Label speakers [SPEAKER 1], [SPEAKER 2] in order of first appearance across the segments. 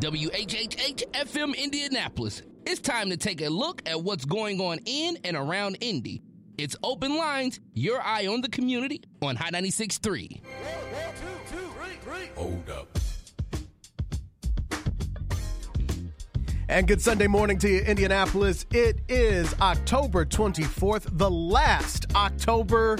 [SPEAKER 1] WHHH FM Indianapolis. It's time to take a look at what's going on in and around Indy. It's Open Lines, your eye on the community on High 96.3.
[SPEAKER 2] Hold up.
[SPEAKER 3] And good Sunday morning to you, Indianapolis. It is October 24th, the last October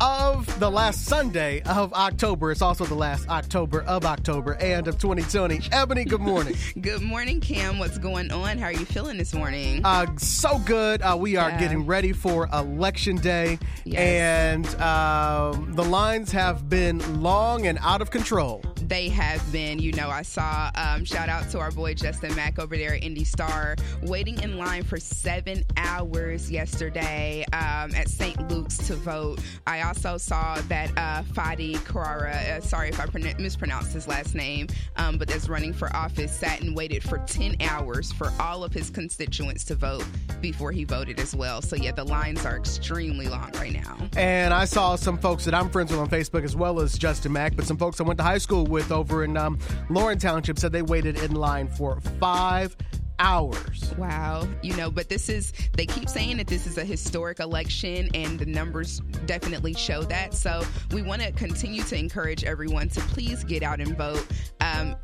[SPEAKER 3] of the last Sunday of October. It's also the last October of October and of 2020. Ebony, good morning.
[SPEAKER 4] good morning, Cam. What's going on? How are you feeling this morning?
[SPEAKER 3] Uh, so good. Uh, we are
[SPEAKER 4] Yeah.
[SPEAKER 3] getting ready for Election Day,
[SPEAKER 4] Yes.
[SPEAKER 3] and um, the lines have been long and out of control.
[SPEAKER 4] They have been, you know, I saw, um, shout out to our boy Justin Mack over there at Indy Star, waiting in line for seven hours yesterday um, at St. Luke's to vote. I also saw that uh, Fady Qaddoura, uh, sorry if I pron- mispronounced his last name, um, but that's running for office, sat and waited for 10 hours for all of his constituents to vote before he voted as well. So, yeah, the lines are extremely long right now.
[SPEAKER 3] And I saw some folks that I'm friends with on Facebook, as well as Justin Mack, but some folks I went to high school with over in um, Lawrence Township said they waited in line for five hours.
[SPEAKER 4] Wow. You know, but this is, they keep saying that this is a historic election, and the numbers definitely show that. So we want to continue to encourage everyone to please get out and vote. Um,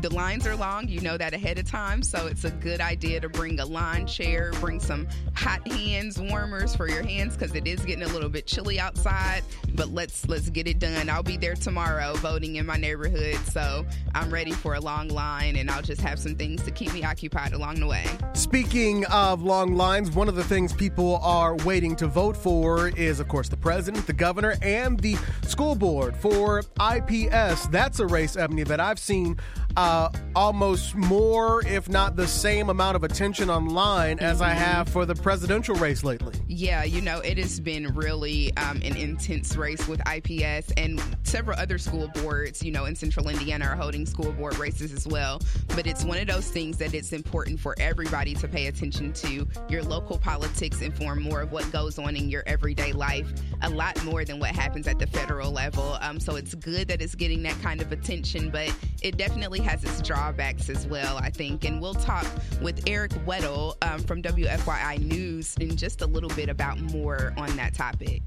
[SPEAKER 4] the lines are long, you know that ahead of time. So it's a good idea to bring a lawn chair, bring some hot hands warmers for your hands because it is getting a little bit chilly outside. But let's let's get it done. I'll be there tomorrow voting in my neighborhood, so I'm ready for a long line, and I'll just have some things to keep me occupied along the way.
[SPEAKER 3] Speaking of long lines, one of the things people are waiting to vote for is, of course, the president, the governor, and the school board for IPS. That's a race, Ebony, that I've seen uh, almost more, if not the same amount of attention online as I have for the presidential race lately.
[SPEAKER 4] Yeah, you know, it has been really um, an intense race with IPS and several other school boards, you know, in central Indiana are holding school board races as well. But it's one of those things that it's important for everybody to pay attention to. Your local politics inform more of what goes on in your everyday life, a lot more than what happens at the federal level. Um, so it's good that it's getting that kind of attention, but it definitely has its drawbacks as well, I think. And we'll talk with Eric Weddle um, from WFYI News in just a little bit about more on that topic.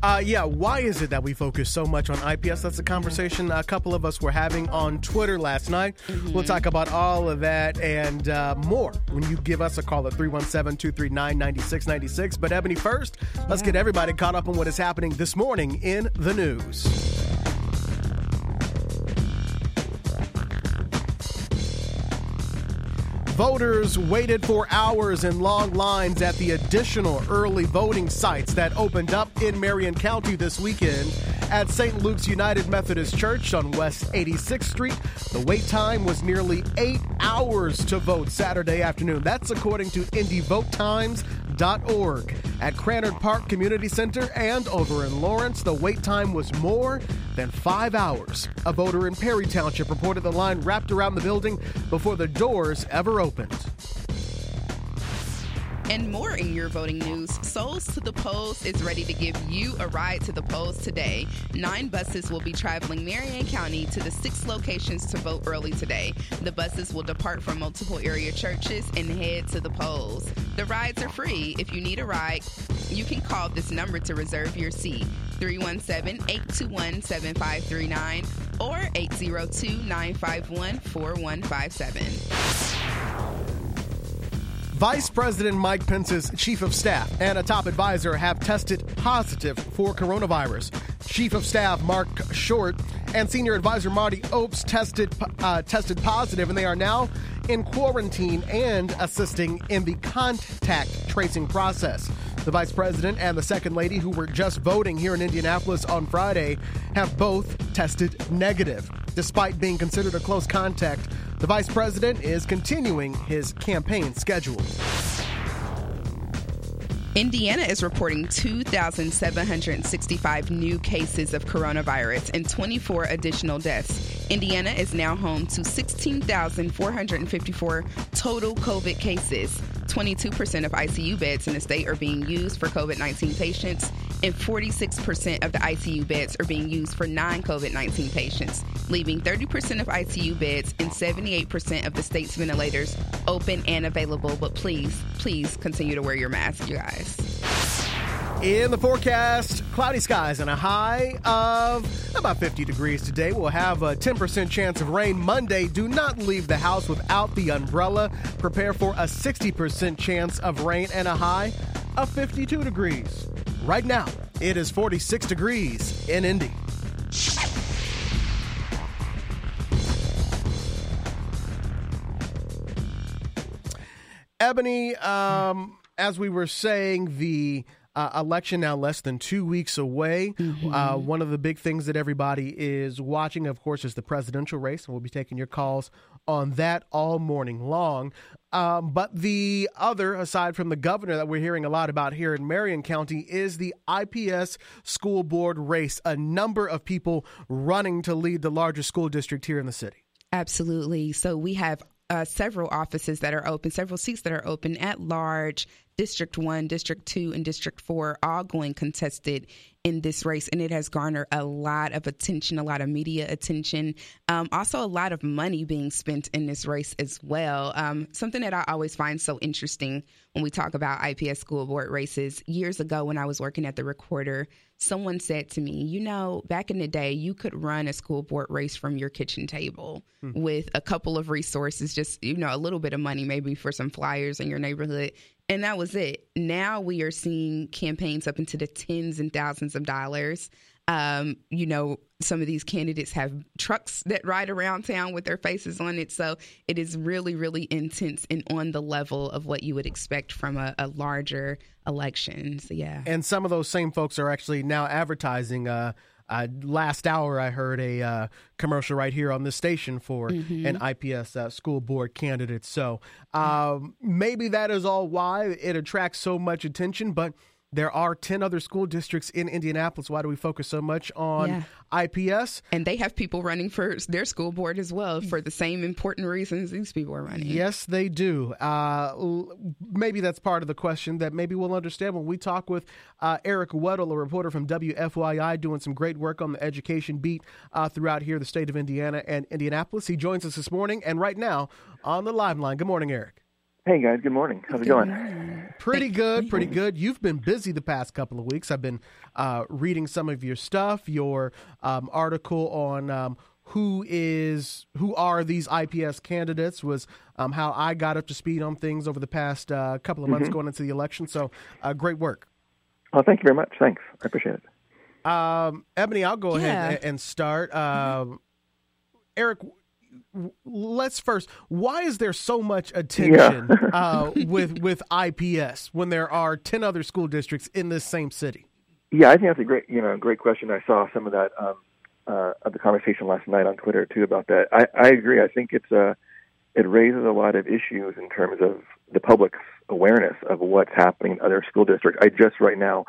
[SPEAKER 3] Uh, yeah, why is it that we focus so much on IPS? That's a conversation a couple of us were having on Twitter last night. We'll talk about all of that and uh, Uh, more when you give us a call at 317 239 9696. But, Ebony, first, let's get everybody caught up on what is happening this morning in the news. Voters waited for hours in long lines at the additional early voting sites that opened up in Marion County this weekend. At St. Luke's United Methodist Church on West 86th Street, the wait time was nearly eight hours to vote Saturday afternoon. That's according to IndyVoteTimes.org. At Krannert Park Community Center and over in Lawrence, the wait time was more than five hours. A voter in Perry Township reported the line wrapped around the building before the doors ever opened.
[SPEAKER 4] And more in your voting news. Souls to the Polls is ready to give you a ride to the polls today. Nine buses will be traveling Marion County to the six locations to vote early today. The buses will depart from multiple area churches and head to the polls. The rides are free. If you need a ride, you can call this number to reserve your seat 317 821 7539 or 802 951 4157.
[SPEAKER 3] Vice President Mike Pence's chief of staff and a top advisor have tested positive for coronavirus. Chief of Staff Marc Short and Senior Advisor Marty Obst tested uh, tested positive, and they are now in quarantine and assisting in the contact tracing process. The Vice President and the Second Lady, who were just voting here in Indianapolis on Friday, have both tested negative. Despite being considered a close contact, the Vice President is continuing his campaign schedule.
[SPEAKER 4] Indiana is reporting 2,765 new cases of coronavirus and 24 additional deaths. Indiana is now home to 16,454 total COVID cases. 22% of ICU beds in the state are being used for COVID 19 patients, and 46% of the ICU beds are being used for non COVID 19 patients, leaving 30% of ICU beds and 78% of the state's ventilators open and available. But please, please continue to wear your mask, you guys.
[SPEAKER 3] In the forecast, cloudy skies and a high of about 50 degrees today. We'll have a 10% chance of rain Monday. Do not leave the house without the umbrella. Prepare for a 60% chance of rain and a high of 52 degrees. Right now, it is 46 degrees in Indy. Ebony, um, as we were saying, the uh, election now less than two weeks away. Mm-hmm. Uh, one of the big things that everybody is watching, of course, is the presidential race, and we'll be taking your calls on that all morning long. Um, but the other, aside from the governor that we're hearing a lot about here in Marion County, is the IPS school board race. A number of people running to lead the largest school district here in the city.
[SPEAKER 4] Absolutely. So we have uh, several offices that are open, several seats that are open at large District 1, District 2, and District 4 all going contested in this race, and it has garnered a lot of attention, a lot of media attention, um, also a lot of money being spent in this race as well. Um, something that I always find so interesting when we talk about IPS school board races. Years ago, when I was working at the Recorder, someone said to me, You know, back in the day, you could run a school board race from your kitchen table hmm. with a couple of resources, just, you know, a little bit of money, maybe for some flyers in your neighborhood and that was it. Now we are seeing campaigns up into the tens and thousands of dollars. Um, you know, some of these candidates have trucks that ride around town with their faces on it. So it is really, really intense and on the level of what you would expect from a, a larger election. So, yeah.
[SPEAKER 3] And some of those same folks are actually now advertising. Uh, uh, last hour, I heard a uh, commercial right here on this station for mm-hmm. an IPS uh, school board candidate. So um, maybe that is all why it attracts so much attention. But there are 10 other school districts in Indianapolis. Why do we focus so much on yeah. IPS?
[SPEAKER 4] And they have people running for their school board as well for the same important reasons these people are running.
[SPEAKER 3] Yes, they do. Uh, maybe that's part of the question that maybe we'll understand when we talk with uh, Eric Weddle, a reporter from WFYI, doing some great work on the education beat uh, throughout here, the state of Indiana and Indianapolis. He joins us this morning and right now on the live line. Good morning, Eric.
[SPEAKER 2] Hey guys, good morning. How's it going?
[SPEAKER 3] Pretty good, pretty good. You've been busy the past couple of weeks. I've been uh, reading some of your stuff, your um, article on um, who is who are these IPS candidates was um, how I got up to speed on things over the past uh, couple of months mm-hmm. going into the election. So, uh, great work.
[SPEAKER 2] Oh, thank you very much. Thanks, I appreciate it.
[SPEAKER 3] Um, Ebony, I'll go yeah. ahead and start. Mm-hmm. Eric, let's first why is there so much attention yeah. uh, with with IPS when there are 10 other school districts in this same city?
[SPEAKER 2] Yeah I think that's a great you know great question. I saw some of that um, uh, of the conversation last night on Twitter too about that. I, I agree. I think it's a uh, it raises a lot of issues in terms of the public's awareness of what's happening in other school districts. I just right now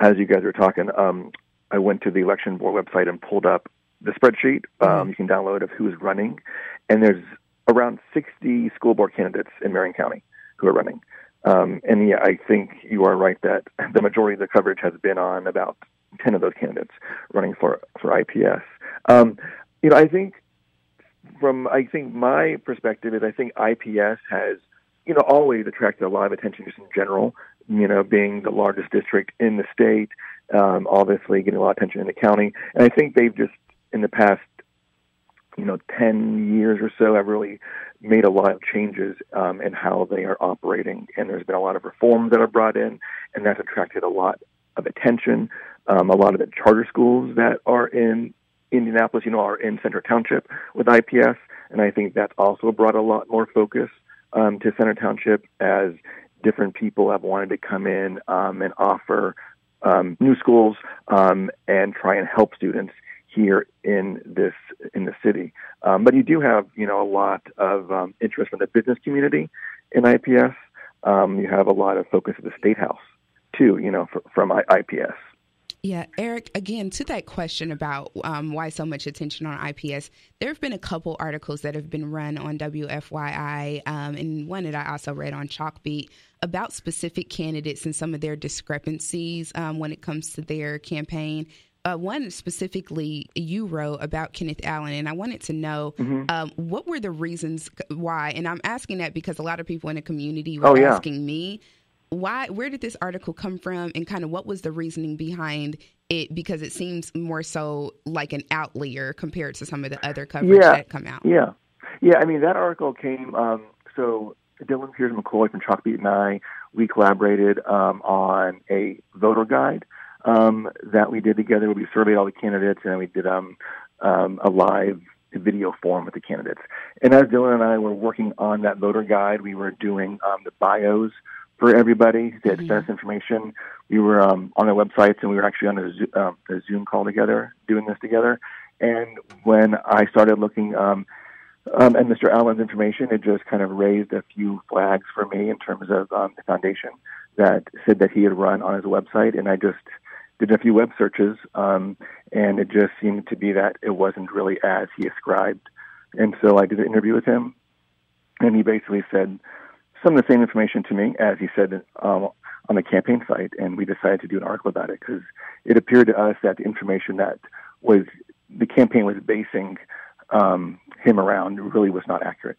[SPEAKER 2] as you guys are talking um, I went to the election board website and pulled up the spreadsheet um, mm-hmm. you can download of who's running, and there's around 60 school board candidates in Marion County who are running. Um, and yeah, I think you are right that the majority of the coverage has been on about 10 of those candidates running for for IPS. Um, you know, I think from I think my perspective is I think IPS has you know always attracted a lot of attention just in general. You know, being the largest district in the state, um, obviously getting a lot of attention in the county, and I think they've just in the past, you know, 10 years or so, have really made a lot of changes um, in how they are operating. And there's been a lot of reforms that are brought in, and that's attracted a lot of attention. Um, a lot of the charter schools that are in Indianapolis, you know, are in Center Township with IPS, and I think that's also brought a lot more focus um, to Center Township as different people have wanted to come in um, and offer um, new schools um, and try and help students here in this in the city. Um, but you do have you know a lot of um, interest from the business community in IPS. Um, you have a lot of focus at the state house too. You know for, from IPS.
[SPEAKER 4] Yeah, Eric, again, to that question about um, why so much attention on IPS, there have been a couple articles that have been run on WFYI, um, and one that I also read on Chalkbeat about specific candidates and some of their discrepancies um, when it comes to their campaign. Uh, one specifically you wrote about Kenneth Allen, and I wanted to know mm-hmm. um, what were the reasons why. And I'm asking that because a lot of people in the community were oh, yeah. asking me why where did this article come from and kind of what was the reasoning behind it because it seems more so like an outlier compared to some of the other coverage yeah, that come out
[SPEAKER 2] yeah yeah i mean that article came um, so dylan Peers mccoy from chalkbeat and i we collaborated um, on a voter guide um, that we did together where we surveyed all the candidates and we did um, um, a live video forum with the candidates and as dylan and i were working on that voter guide we were doing um, the bios for everybody to mm-hmm. access information. We were um, on their websites and we were actually on a, uh, a Zoom call together, doing this together. And when I started looking um, um, at Mr. Allen's information, it just kind of raised a few flags for me in terms of um, the foundation that said that he had run on his website. And I just did a few web searches, um, and it just seemed to be that it wasn't really as he ascribed. And so I did an interview with him, and he basically said some of the same information to me as he said um, on the campaign site, and we decided to do an article about it because it appeared to us that the information that was the campaign was basing um, him around really was not accurate.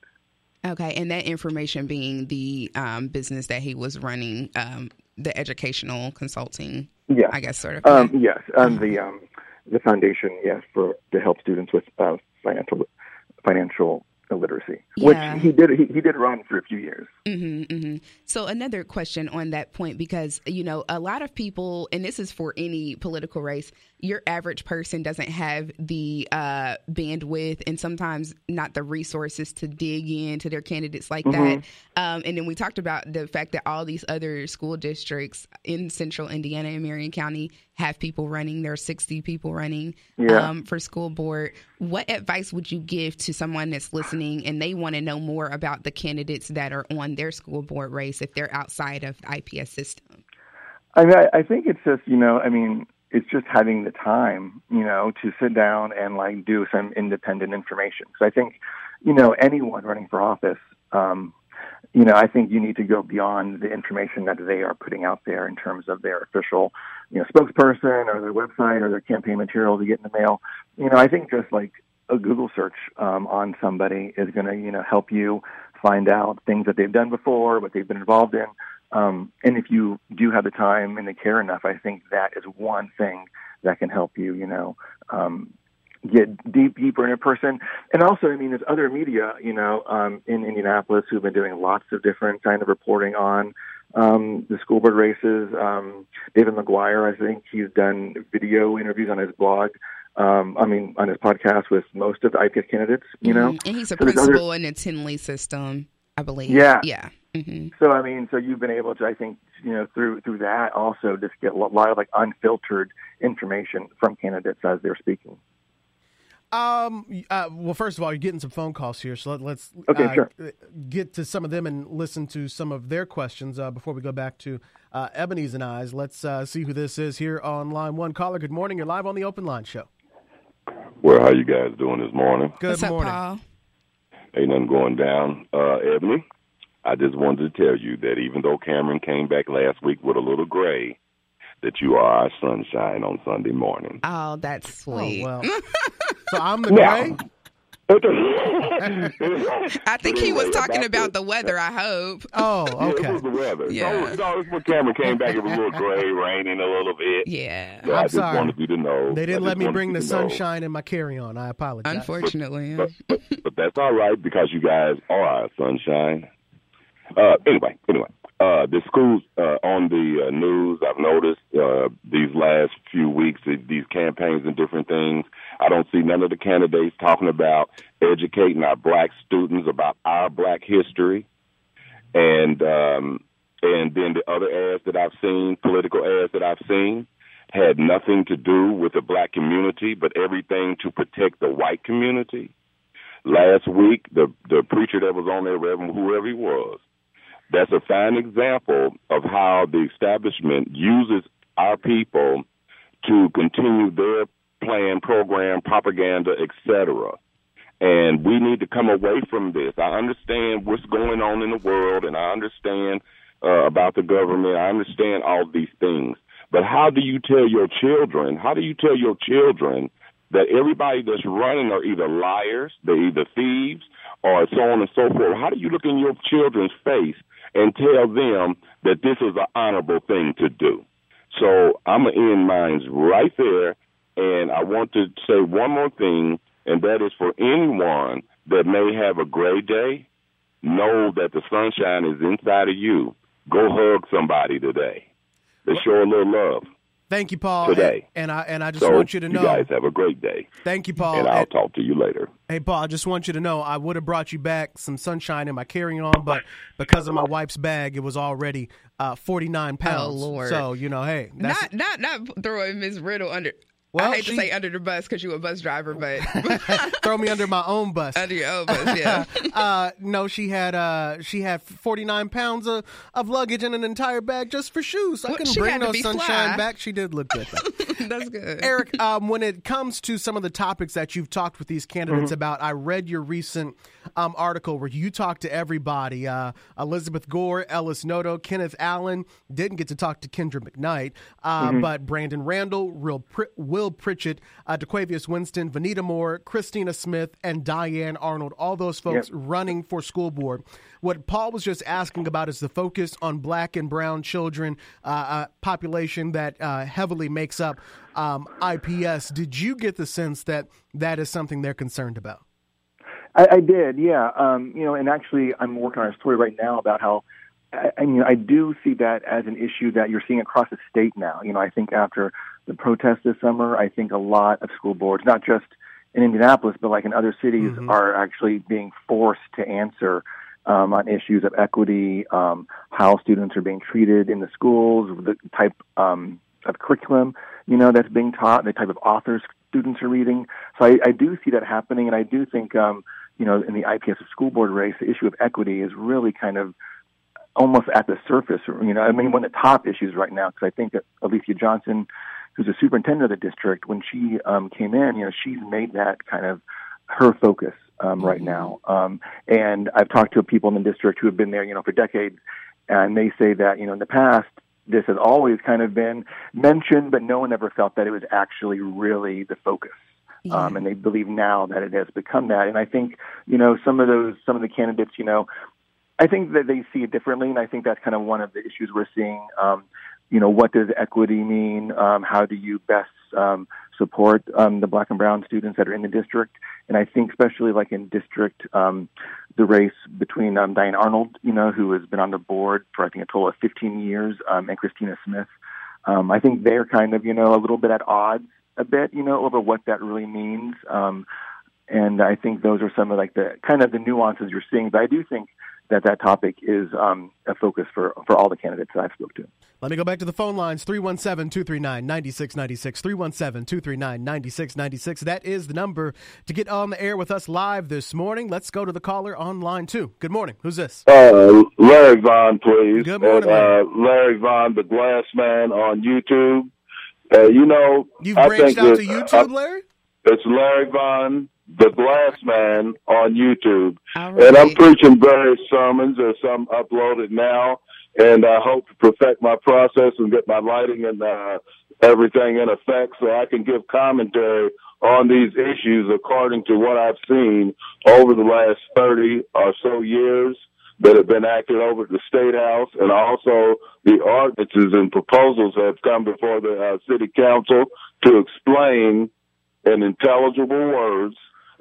[SPEAKER 4] Okay, and that information being the um, business that he was running, um, the educational consulting.
[SPEAKER 2] Yeah,
[SPEAKER 4] I guess sort of.
[SPEAKER 2] Um, yes, um, the um, the foundation, yes, for to help students with uh, financial financial illiteracy, yeah. which he did. He, he, did run for a few years.
[SPEAKER 4] Mm-hmm, mm-hmm. So another question on that point, because you know a lot of people, and this is for any political race, your average person doesn't have the uh, bandwidth and sometimes not the resources to dig into their candidates like mm-hmm. that. Um, and then we talked about the fact that all these other school districts in central Indiana and Marion County have people running. There are 60 people running yeah. um, for school board. What advice would you give to someone that's listening and they want to know more about the candidates that are on their school board race if they're outside of the IPS system?
[SPEAKER 2] I mean, I think it's just, you know, I mean, it's just having the time, you know, to sit down and like do some independent information. Because I think, you know, anyone running for office, um, you know, I think you need to go beyond the information that they are putting out there in terms of their official, you know, spokesperson or their website or their campaign materials you get in the mail. You know, I think just like a Google search um, on somebody is going to, you know, help you find out things that they've done before, what they've been involved in. Um, and if you do have the time and the care enough, I think that is one thing that can help you, you know, um, get deep, deeper in a person. And also, I mean, there's other media, you know, um, in Indianapolis who've been doing lots of different kind of reporting on um, the school board races. Um, David McGuire, I think he's done video interviews on his blog. Um, I mean, on his podcast with most of the IPS candidates, you know.
[SPEAKER 4] Mm-hmm. And he's a so principal other... in the Tindley system, I believe.
[SPEAKER 2] Yeah.
[SPEAKER 4] Yeah.
[SPEAKER 2] Mm-hmm. So I mean, so you've been able to, I think, you know, through through that also just get a lot of like unfiltered information from candidates as they're speaking.
[SPEAKER 3] Um. Uh, well, first of all, you're getting some phone calls here, so let, us
[SPEAKER 2] okay, uh, sure.
[SPEAKER 3] get to some of them and listen to some of their questions uh, before we go back to uh, Ebony's and I's. Let's uh, see who this is here on line one. Caller, good morning. You're live on the Open Line Show.
[SPEAKER 5] Well, how are you guys doing this morning?
[SPEAKER 3] Good
[SPEAKER 4] What's
[SPEAKER 3] morning.
[SPEAKER 4] Up, Paul?
[SPEAKER 5] Ain't nothing going down, uh, Ebony. I just wanted to tell you that even though Cameron came back last week with a little gray, that you are our sunshine on Sunday morning.
[SPEAKER 4] Oh, that's oh, sweet.
[SPEAKER 3] Oh, well. so I'm the gray?
[SPEAKER 4] I think he was talking about the weather. I hope.
[SPEAKER 3] Oh, okay.
[SPEAKER 5] Yeah, it was the weather. Yeah. So, so when Cameron came back, it was a little gray, raining a little bit.
[SPEAKER 4] Yeah.
[SPEAKER 5] So
[SPEAKER 3] I'm
[SPEAKER 5] I just
[SPEAKER 3] sorry.
[SPEAKER 5] wanted you to know.
[SPEAKER 3] They didn't let me bring the sunshine know. in my carry-on. I apologize.
[SPEAKER 4] Unfortunately,
[SPEAKER 5] but, but, but, but that's all right because you guys are our sunshine. Uh, anyway, anyway, uh, the schools uh, on the uh, news. I've noticed uh, these last few weeks these campaigns and different things. I don't see none of the candidates talking about educating our black students about our black history, and um, and then the other ads that I've seen, political ads that I've seen, had nothing to do with the black community, but everything to protect the white community. Last week, the the preacher that was on there, Reverend whoever he was, that's a fine example of how the establishment uses our people
[SPEAKER 6] to continue their plan, program, propaganda, etc. And we need to come away from this. I understand what's going on in the world, and I understand uh, about the government. I understand all these things. But how do you tell your children? How do you tell your children that everybody that's running are either liars, they're either thieves, or so on and so forth? How do you look in your children's face and tell them that this is an honorable thing to do? So I'm going to end mine right there. And I want to say one more thing, and that is for anyone that may have a gray day, know that the sunshine is inside of you. Go hug somebody today. Let's show a little love.
[SPEAKER 3] Thank you, Paul.
[SPEAKER 6] Today.
[SPEAKER 3] And, and I and I just
[SPEAKER 6] So
[SPEAKER 3] want you to know.
[SPEAKER 6] You guys have a great day.
[SPEAKER 3] Thank you, Paul.
[SPEAKER 6] and I'll
[SPEAKER 3] And-
[SPEAKER 6] talk to you later.
[SPEAKER 3] Hey, Paul, I just want you to know I would have brought you back some sunshine in my carry on, but because of my wife's bag, it was already uh, 49 pounds.
[SPEAKER 4] Lord.
[SPEAKER 3] So, you know, hey. That's,
[SPEAKER 4] Not not not throwing Miss Riddle under.
[SPEAKER 3] Well,
[SPEAKER 4] I hate
[SPEAKER 3] she-
[SPEAKER 4] to say under the bus because you're a bus driver, but
[SPEAKER 3] throw me under my own bus.
[SPEAKER 4] under your own bus, yeah.
[SPEAKER 3] uh, no, she had uh, she had 49 pounds of, of luggage and an entire bag just for shoes. I
[SPEAKER 4] Well,
[SPEAKER 3] couldn't bring no sunshine
[SPEAKER 4] fly.
[SPEAKER 3] back. She did look good, though.
[SPEAKER 4] That's good.
[SPEAKER 3] Eric, um, when it comes to some of the topics that you've talked with these candidates
[SPEAKER 2] Mm-hmm.
[SPEAKER 3] about, I read your recent um, article where you talked to everybody. Uh, Elizabeth Gore, Ellis Noto, Kenneth Allen. Didn't get to talk to Kendra McKnight, uh,
[SPEAKER 2] Mm-hmm.
[SPEAKER 3] but Brandon Randall, Will, Pr- Will Pritchett, uh, DeQuavius Winston, Venita Moore, Christina Smith, and Diane Arnold. All those folks
[SPEAKER 2] Yep.
[SPEAKER 3] running for school board. What Paul was just asking about is the focus on black and brown children, uh, uh, population that uh, heavily makes up um, IPS. Did you get the sense that that is something they're concerned about?
[SPEAKER 2] I, I did, yeah. Um, you know, and actually, I'm working on a story right now about how. I, I mean, I do see that as an issue that you're seeing across the state now. You know, I think after the protests this summer, I think a lot of school boards, not just in Indianapolis, but like in other cities,
[SPEAKER 3] Mhm.
[SPEAKER 2] are actually being forced to answer um, on issues of equity, um, how students are being treated in the schools, the type um, of curriculum you know that's being taught, the type of authors students are reading. So I, I do see that happening, and I do think um, you know in the IPS school board race, the issue of equity is really kind of almost at the surface. You know, I mean, one of the top issues right now because I think that Alicia Johnson, who's the superintendent of the district, when she um, came in, you know, she's made that kind of her focus um, right now. Um, and I've talked to people in the district who have been there, you know, for decades, and they say that you know in the past this has always kind of been mentioned, but no one ever felt that it was actually really the focus. Um, and they believe now that it has become that. And I think, you know, some of those, some of the candidates, you know, I think that they see it differently, and I think that's kind of one of the issues we're seeing. Um, you know, what does equity mean? Um, how do you best um, support um, the black and brown students that are in the district? And I think, especially like in district, um, the race between um, Diane Arnold, you know, who has been on the board for I think a total of 15 years, um, and Christina Smith. Um, I think they're kind of, you know, a little bit at odds a bit, you know, over what that really means. Um, and I think those are some of like the kind of the nuances you're seeing. But I do think that that topic is um, a focus for for all the candidates that I've spoke to.
[SPEAKER 3] Let me go back to the phone lines 317 239 9696. 317 239 9696. That is the number to get on the air with us live this morning. Let's go to the caller on line two. Good morning. Who's this?
[SPEAKER 6] Uh, Larry Vaughn, please.
[SPEAKER 3] Good morning,
[SPEAKER 6] And, uh, Larry Vaughn, the Glass Man on YouTube. Uh, you know,
[SPEAKER 3] You've
[SPEAKER 6] I
[SPEAKER 3] branched
[SPEAKER 6] think
[SPEAKER 3] out
[SPEAKER 6] that-
[SPEAKER 3] to YouTube, Larry?
[SPEAKER 6] it's Larry Vaughn, the Glass Man on YouTube.
[SPEAKER 4] All
[SPEAKER 6] And I'm preaching various sermons. There's some uploaded now, and I hope to perfect my process and get my lighting and uh, everything in effect so I can give commentary on these issues according to what I've seen over the last 30 or so years that have been acted over at the State House, and also the ordinances and proposals that have come before the uh, City Council to explain in intelligible words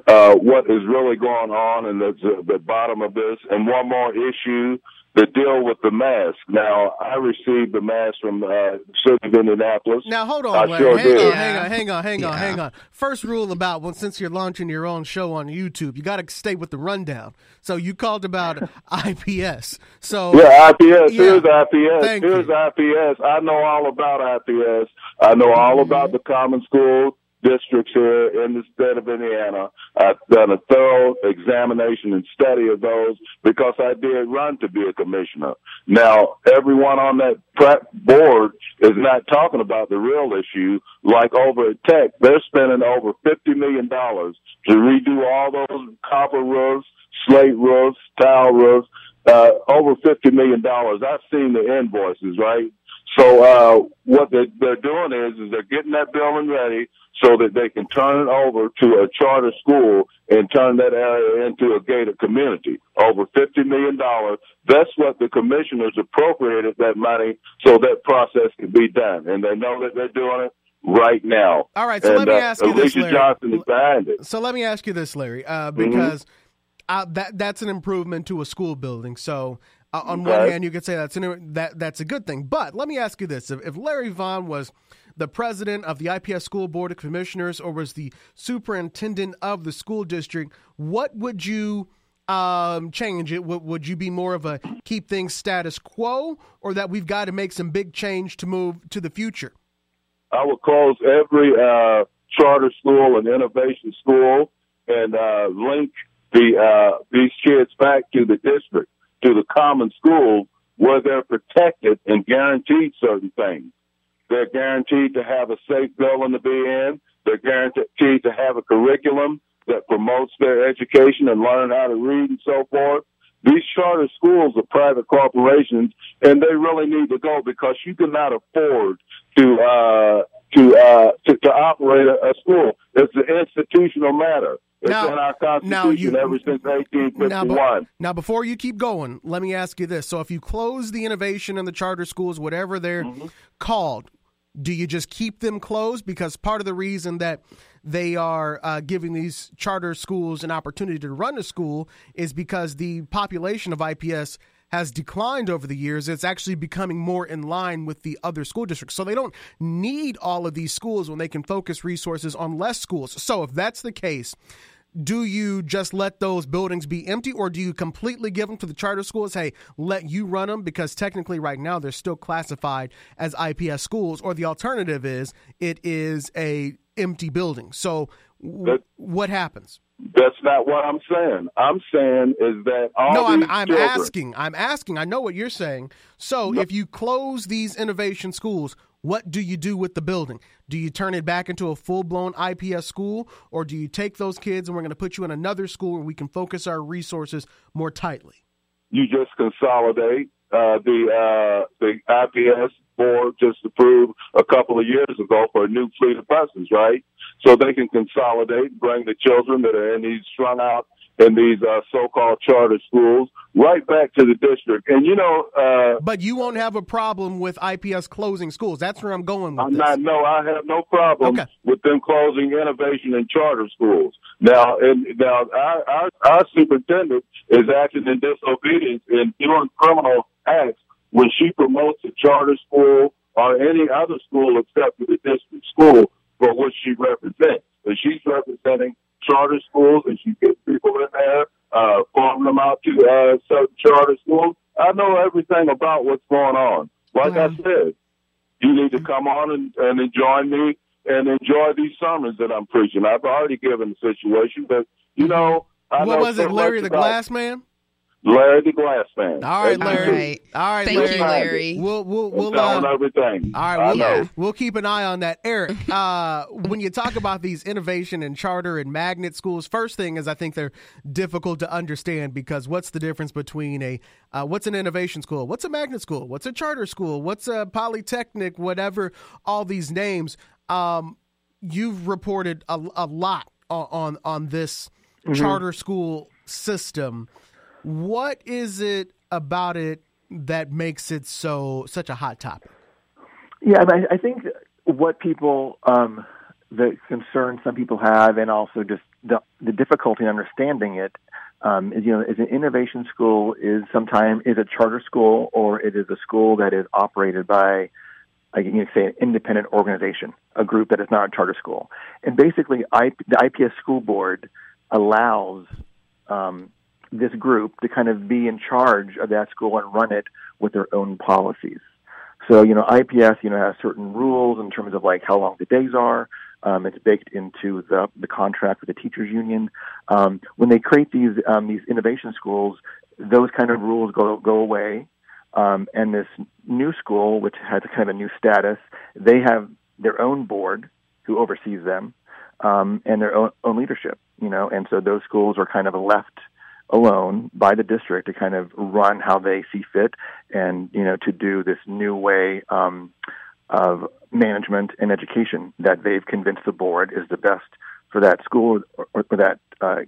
[SPEAKER 6] uh, what is really going on and the, the bottom of this. And one more issue, the deal with the mask. Now, I received the mask from uh, City of Indianapolis.
[SPEAKER 3] Now hold on, Larry.
[SPEAKER 6] sure
[SPEAKER 3] hang,
[SPEAKER 6] did.
[SPEAKER 3] on, hang on, hang on, hang on,
[SPEAKER 4] Yeah.
[SPEAKER 3] hang on. First rule about well, since you're launching your own show on YouTube, you got to stay with the rundown. So you called about IPS. So
[SPEAKER 6] Yeah, IPS.
[SPEAKER 3] Yeah.
[SPEAKER 6] Here's IPS.
[SPEAKER 3] Thank
[SPEAKER 6] Here's
[SPEAKER 3] you.
[SPEAKER 6] IPS. I know all about IPS. I know all
[SPEAKER 3] Mm-hmm.
[SPEAKER 6] about the common school districts here in the state of Indiana. I've done a thorough examination and study of those because I did run to be a commissioner. Now, everyone on that board is not talking about the real issue. Like over at Tech, they're spending over $50 million to redo all those copper roofs, slate roofs, tile roofs, uh, over $50 million. I've seen the invoices, right? So, uh, what they're, they're doing is, is they're getting that building ready so that they can turn it over to a charter school and turn that area into a gated community. Over $50 million. That's what the commissioners appropriated that money so that process can be done. And they know that they're doing it right now.
[SPEAKER 3] All right, so and, let me uh, ask you
[SPEAKER 6] Aleesia
[SPEAKER 3] this, Larry.
[SPEAKER 6] Johnson is behind it.
[SPEAKER 3] So let me ask you this, Larry, uh, mm-hmm. because mm-hmm. that that's an improvement to a school building. So uh, on one hand, you could say that's an, that that's a good thing. But let me ask you this: if, if Larry Vaughn was the president of the IPS School Board of Commissioners or was the superintendent of the school district, what would you um, change? It would, would you be more of a keep things status quo, or that we've got to make some big change to move to the future?
[SPEAKER 6] I would close every uh, charter school and innovation school and uh, link the uh, these kids back to the district, to the common school where they're protected and guaranteed certain things. They're guaranteed to have a safe building to be in. They're guaranteed to have a curriculum that promotes their education and learn how to read and so forth. These charter schools are private corporations and they really need to go because you cannot afford to, uh, to, uh, to, to operate a, a school. It's an institutional matter. It's now, in our Constitution now you, ever since 1851.
[SPEAKER 3] Now, now, before you keep going, let me ask you this. So if you close the innovation and the charter schools, whatever they're mm-hmm. called, do you just keep them closed? Because part of the reason that they are uh, giving these charter schools an opportunity to run a school is because the population of IPS has declined over the years. It's actually becoming more in line with the other school districts. So they don't need all of these schools when they can focus resources on less schools. So if that's the case, do you just let those buildings be empty or do you completely give them to the charter schools hey let you run them because technically right now they're still classified as ips schools or the alternative is it is a empty building so w- what happens
[SPEAKER 6] that's not what I'm saying. I'm saying is that all
[SPEAKER 3] no,
[SPEAKER 6] I'm,
[SPEAKER 3] I'm
[SPEAKER 6] children,
[SPEAKER 3] asking. I'm asking. I know what you're saying. So, no, if you close these innovation schools, what do you do with the building? Do you turn it back into a full blown IPS school, or do you take those kids and we're going to put you in another school where we can focus our resources more tightly?
[SPEAKER 6] You just consolidate. Uh, the uh, the IPS board just approved a couple of years ago for a new fleet of buses, right? So they can consolidate, and bring the children that are in these strung out in these uh, so-called charter schools right back to the district. And you know, uh,
[SPEAKER 3] but you won't have a problem with IPS closing schools. That's where I'm going with this.
[SPEAKER 6] I'm
[SPEAKER 3] this.
[SPEAKER 6] not. No, I have no problem okay. with them closing innovation and charter schools. Now, and now our, our, our superintendent is acting in disobedience and doing criminal acts when she promotes a charter school or any other school except for the district school for which she represents. But she's representing charter schools and she gets people in there, uh, farming them out to uh, certain charter schools. I know everything about what's going on. Like I said, you need to come on and, and join me and enjoy these sermons that I'm preaching. I've already given the situation, but you know, I
[SPEAKER 3] what
[SPEAKER 6] know
[SPEAKER 3] was it, Larry the Glass Man?
[SPEAKER 6] Larry the Glass Man.
[SPEAKER 3] All right, Larry. All right, all right
[SPEAKER 4] Thank
[SPEAKER 3] Larry.
[SPEAKER 4] you, Larry.
[SPEAKER 3] We'll we'll we'll
[SPEAKER 6] uh, everything.
[SPEAKER 3] All right, we'll, yeah. we'll keep an eye on that, Eric. Uh, when you talk about these innovation and charter and magnet schools, first thing is I think they're difficult to understand because what's the difference between a uh, what's an innovation school, what's a magnet school, what's a charter school, what's a polytechnic, whatever, all these names. Um, you've reported a, a lot on on, on this mm-hmm. charter school system. What is it about it that makes it so such a hot topic?
[SPEAKER 2] Yeah, I, I think what people, um, the concern some people have, and also just the, the difficulty in understanding it, um, is you know, is an innovation school is sometimes is a charter school or it is a school that is operated by like you say an independent organization, a group that is not a charter school, and basically the IPS school board allows um, this group to kind of be in charge of that school and run it with their own policies. So, you know, IPS, you know, has certain rules in terms of like how long the days are, Um, it's baked into the the contract with the teachers union. Um, when they create these um, these innovation schools, those kind of rules go go away. Um, and this new school, which has a kind of a new status, they have their own board who oversees them um, and their own, own leadership. You know, and so those schools are kind of left alone by the district to kind of run how they see fit and you know to do this new way um, of management and education that they've convinced the board is the best for that school or, or that uh,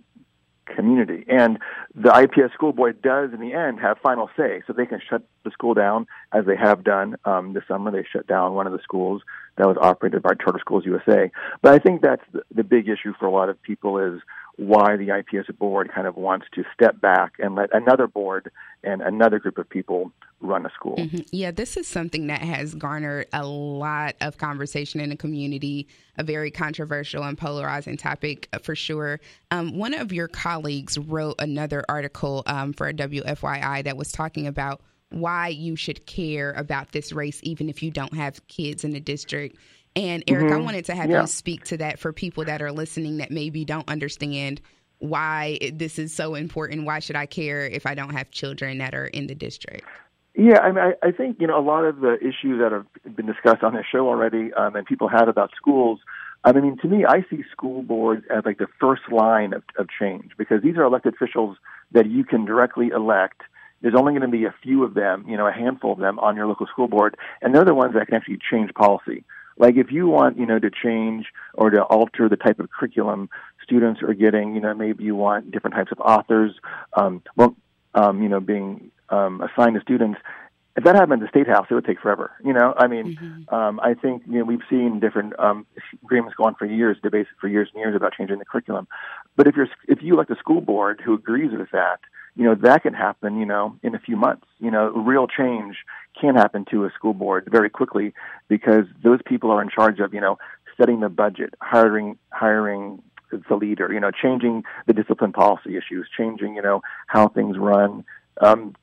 [SPEAKER 2] community. And the IPS school board does, in the end, have final say, so they can shut the school down as they have done um, this summer. They shut down one of the schools that was operated by Charter Schools USA. But I think that's the, the big issue for a lot of people is why the IPS board kind of wants to step back and let another board and another group of people run a school.
[SPEAKER 4] Mm-hmm. Yeah, this is something that has garnered a lot of conversation in the community, a very controversial and polarizing topic uh, for sure. Um, one of your colleagues wrote another article um, for a WFYI that was talking about why you should care about this race, even if you don't have kids in the district. And Eric, mm-hmm. I wanted to have yeah. you speak to that for people that are listening that maybe don't understand why this is so important. Why should I care if I don't have children that are in the district?
[SPEAKER 2] Yeah, I mean, I, I think you know a lot of the issues that have been discussed on this show already, um, and people have about schools. I mean, to me, I see school boards as like the first line of, of change because these are elected officials that you can directly elect. There's only going to be a few of them, you know, a handful of them on your local school board, and they're the ones that can actually change policy. Like if you want, you know, to change or to alter the type of curriculum students are getting, you know, maybe you want different types of authors, um, well, um, you know, being um, assigned to students. If that happened at the state house, it would take forever. You know, I mean, mm-hmm. um, I think you know we've seen different um, agreements go on for years, debates for years and years about changing the curriculum. But if you're if you elect a school board who agrees with that, you know, that can happen, you know, in a few months. You know, real change can happen to a school board very quickly because those people are in charge of, you know, setting the budget, hiring, hiring the leader, you know, changing the discipline policy issues, changing, you know, how things run, um,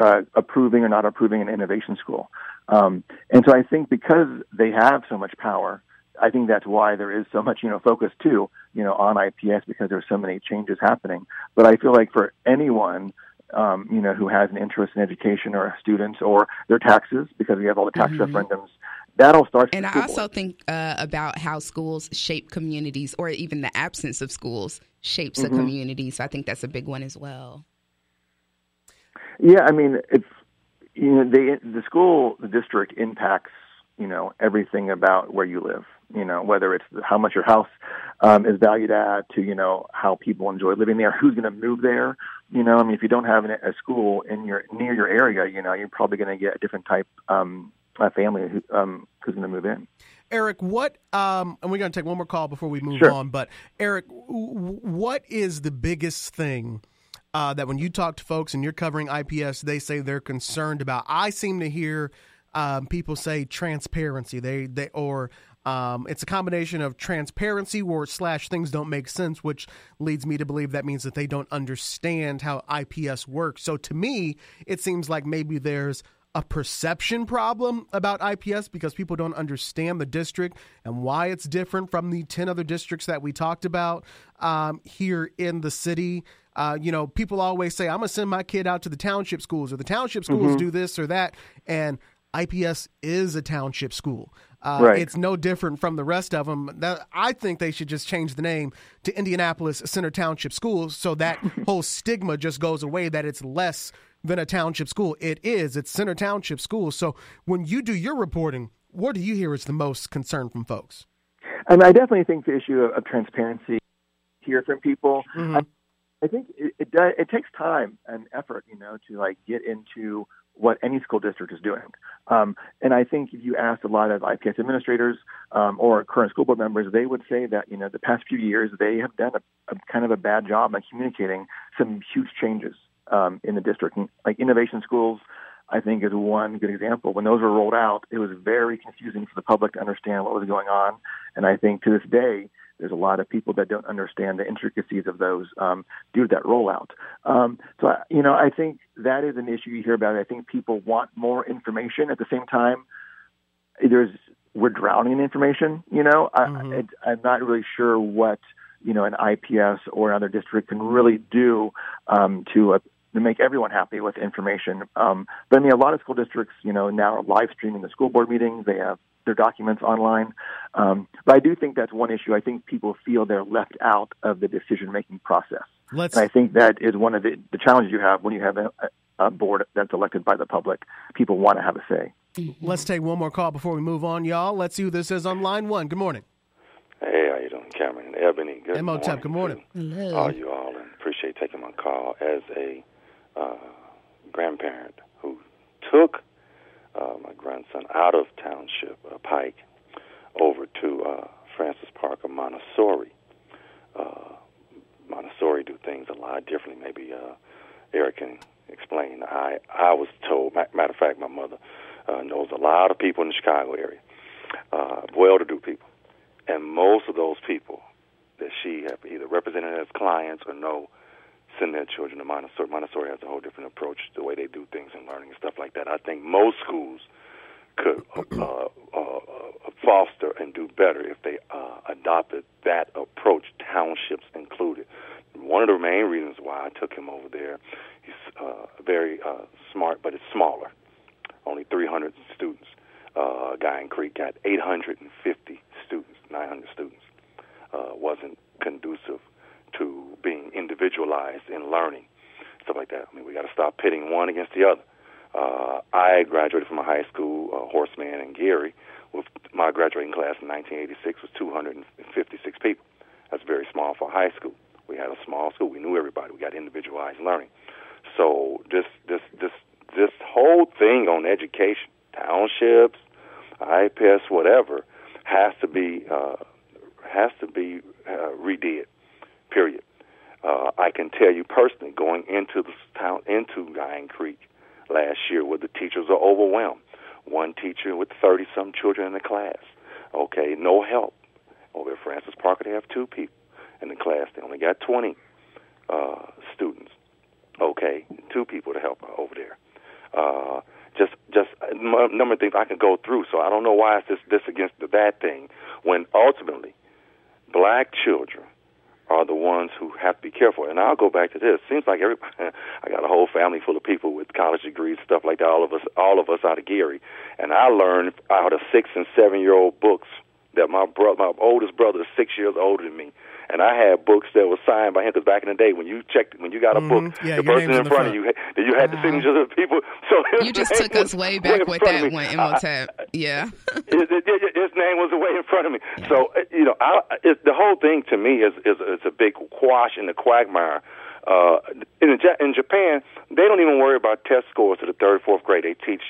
[SPEAKER 2] uh, approving or not approving an innovation school. Um, and so I think because they have so much power, I think that's why there is so much, you know, focus too, you know, on IPS because there's so many changes happening. But I feel like for anyone, um, you know, who has an interest in education or students or their taxes, because we have all the tax mm-hmm. referendums, that all starts.
[SPEAKER 4] And I also board. think uh, about how schools shape communities, or even the absence of schools shapes mm-hmm. a community. So I think that's a big one as well.
[SPEAKER 2] Yeah, I mean, it's you know, they the school the district impacts you know everything about where you live you know whether it's how much your house um, is valued at to you know how people enjoy living there who's going to move there you know i mean if you don't have a school in your near your area you know you're probably going to get a different type um a family who, um, who's going to move in
[SPEAKER 3] Eric, what, um, and we're going to take one more call before we move
[SPEAKER 2] sure.
[SPEAKER 3] on, but Eric, what is the biggest thing uh, that when you talk to folks and you're covering IPS, they say they're concerned about? I seem to hear um, people say transparency. They they or um, it's a combination of transparency or slash things don't make sense, which leads me to believe that means that they don't understand how IPS works. So to me, it seems like maybe there's a perception problem about IPS because people don't understand the district and why it's different from the 10 other districts that we talked about um, here in the city. Uh, you know, people always say, I'm going to send my kid out to the township schools or the township schools mm-hmm. do this or that. And IPS is a township school. Uh, right. It's no different from the rest of them. That, I think they should just change the name to Indianapolis Center Township Schools so that whole stigma just goes away that it's less than a township school. It is. It's Center Township School. So when you do your reporting, what do you hear is the most concern from folks?
[SPEAKER 2] I, mean, I definitely think the issue of, of transparency hear from people. Mm-hmm. I, I think it, it, does, it takes time and effort, you know, to like get into what any school district is doing. Um, and I think if you asked a lot of IPS administrators um, or current school board members, they would say that you know the past few years they have done a, a kind of a bad job on communicating some huge changes um, in the district. Like innovation schools, I think is one good example. When those were rolled out, it was very confusing for the public to understand what was going on. And I think to this day, there's a lot of people that don't understand the intricacies of those um, due to that rollout. Um, so, you know, I think that is an issue you hear about. I think people want more information. At the same time, there's we're drowning in information. You know, mm-hmm. I, I'm not really sure what you know an IPS or another district can really do um, to uh, to make everyone happy with information. Um, but I mean, a lot of school districts, you know, now are live streaming the school board meetings. They have their documents online. Um, but I do think that's one issue. I think people feel they're left out of the decision making process. Let's... And I think that is one of the, the challenges you have when you have a, a board that's elected by the public. People want to have a say.
[SPEAKER 3] Mm-hmm. Let's take one more call before we move on, y'all. Let's see who this is on line one. Good morning.
[SPEAKER 7] Hey, how you doing, Cameron? Ebony. Good
[SPEAKER 3] M-O-Tep,
[SPEAKER 7] morning.
[SPEAKER 3] good morning.
[SPEAKER 4] Hello.
[SPEAKER 7] All you all, and appreciate taking my call as a uh, grandparent who took uh, my grandson out of Township uh, Pike over to uh, Francis Parker Montessori. Uh, Montessori do things a lot differently. Maybe uh, Eric can explain. I I was told. Matter of fact, my mother uh, knows a lot of people in the Chicago area, uh, well-to-do people, and most of those people that she have either represented as clients or know send their children to Montessori. Montessori has a whole different approach the way they do things and learning and stuff like that. I think most schools could uh, uh, uh, foster and do better if they uh, adopted that approach, townships included. One of the main reasons why I took him over there, he's uh, very uh, smart, but it's smaller. Only 300 students. Uh, Guyan Creek got 850 students, 900 students. Uh, wasn't conducive to being individualized in learning, stuff like that. I mean, we got to stop pitting one against the other. Uh, I graduated from a high school, uh, Horace Mann in Gary, with my graduating class in 1986 was 256 people. That's very small for a high school. We had a small school. We knew everybody. We got individualized learning. So this this this this whole thing on education, townships, IPS, whatever, has to be uh, has to be uh, redid period. Uh, I can tell you personally, going into the town, into Guyan Creek last year, where the teachers are overwhelmed. One teacher with 30 some children in the class. Okay, no help. Over at Francis Parker, they have two people in the class. They only got 20 uh, students. Okay, two people to help over there. Uh, just, just a number of things I can go through. So I don't know why it's this, this against the bad thing when ultimately black children are the ones who have to be careful. And I'll go back to this. Seems like everybody, I got a whole family full of people with college degrees, stuff like that. All of us, all of us out of Gary, and I learned out of six and seven year old books that my brother, my oldest brother, is six years older than me and I had books that were signed by him. Because back in the day, when you checked, when you got a
[SPEAKER 3] mm-hmm.
[SPEAKER 7] book,
[SPEAKER 3] yeah,
[SPEAKER 7] the person in,
[SPEAKER 3] in
[SPEAKER 7] front
[SPEAKER 3] the
[SPEAKER 7] of you, you had the signatures of the people. So
[SPEAKER 4] you just took us way back with that one, Imhotep. Yeah,
[SPEAKER 7] his, his, name was way in front of me. Yeah. So uh, you know, I, it, the whole thing to me is is, is a big quash in the quagmire. Uh, in, in Japan, they don't even worry about test scores to the third, fourth grade. They teach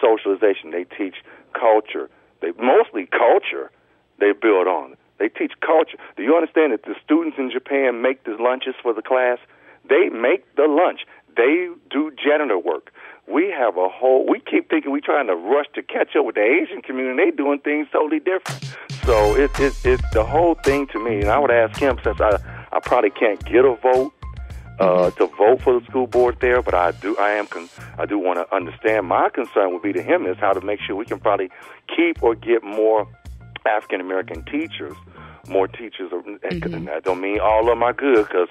[SPEAKER 7] socialization. They teach culture. They mostly culture. They build on. They teach culture. Do you understand that the students in Japan make the lunches for the class? They make the lunch. They do janitor work. We have a whole. We keep thinking we're trying to rush to catch up with the Asian community. They doing things totally different. So it it it the whole thing to me. And I would ask him since I I probably can't get a vote uh, to vote for the school board there, but I do I am con- I do want to understand. My concern would be to him is how to make sure we can probably keep or get more African American teachers more teachers. Mm-hmm. That don't mean all of them are good because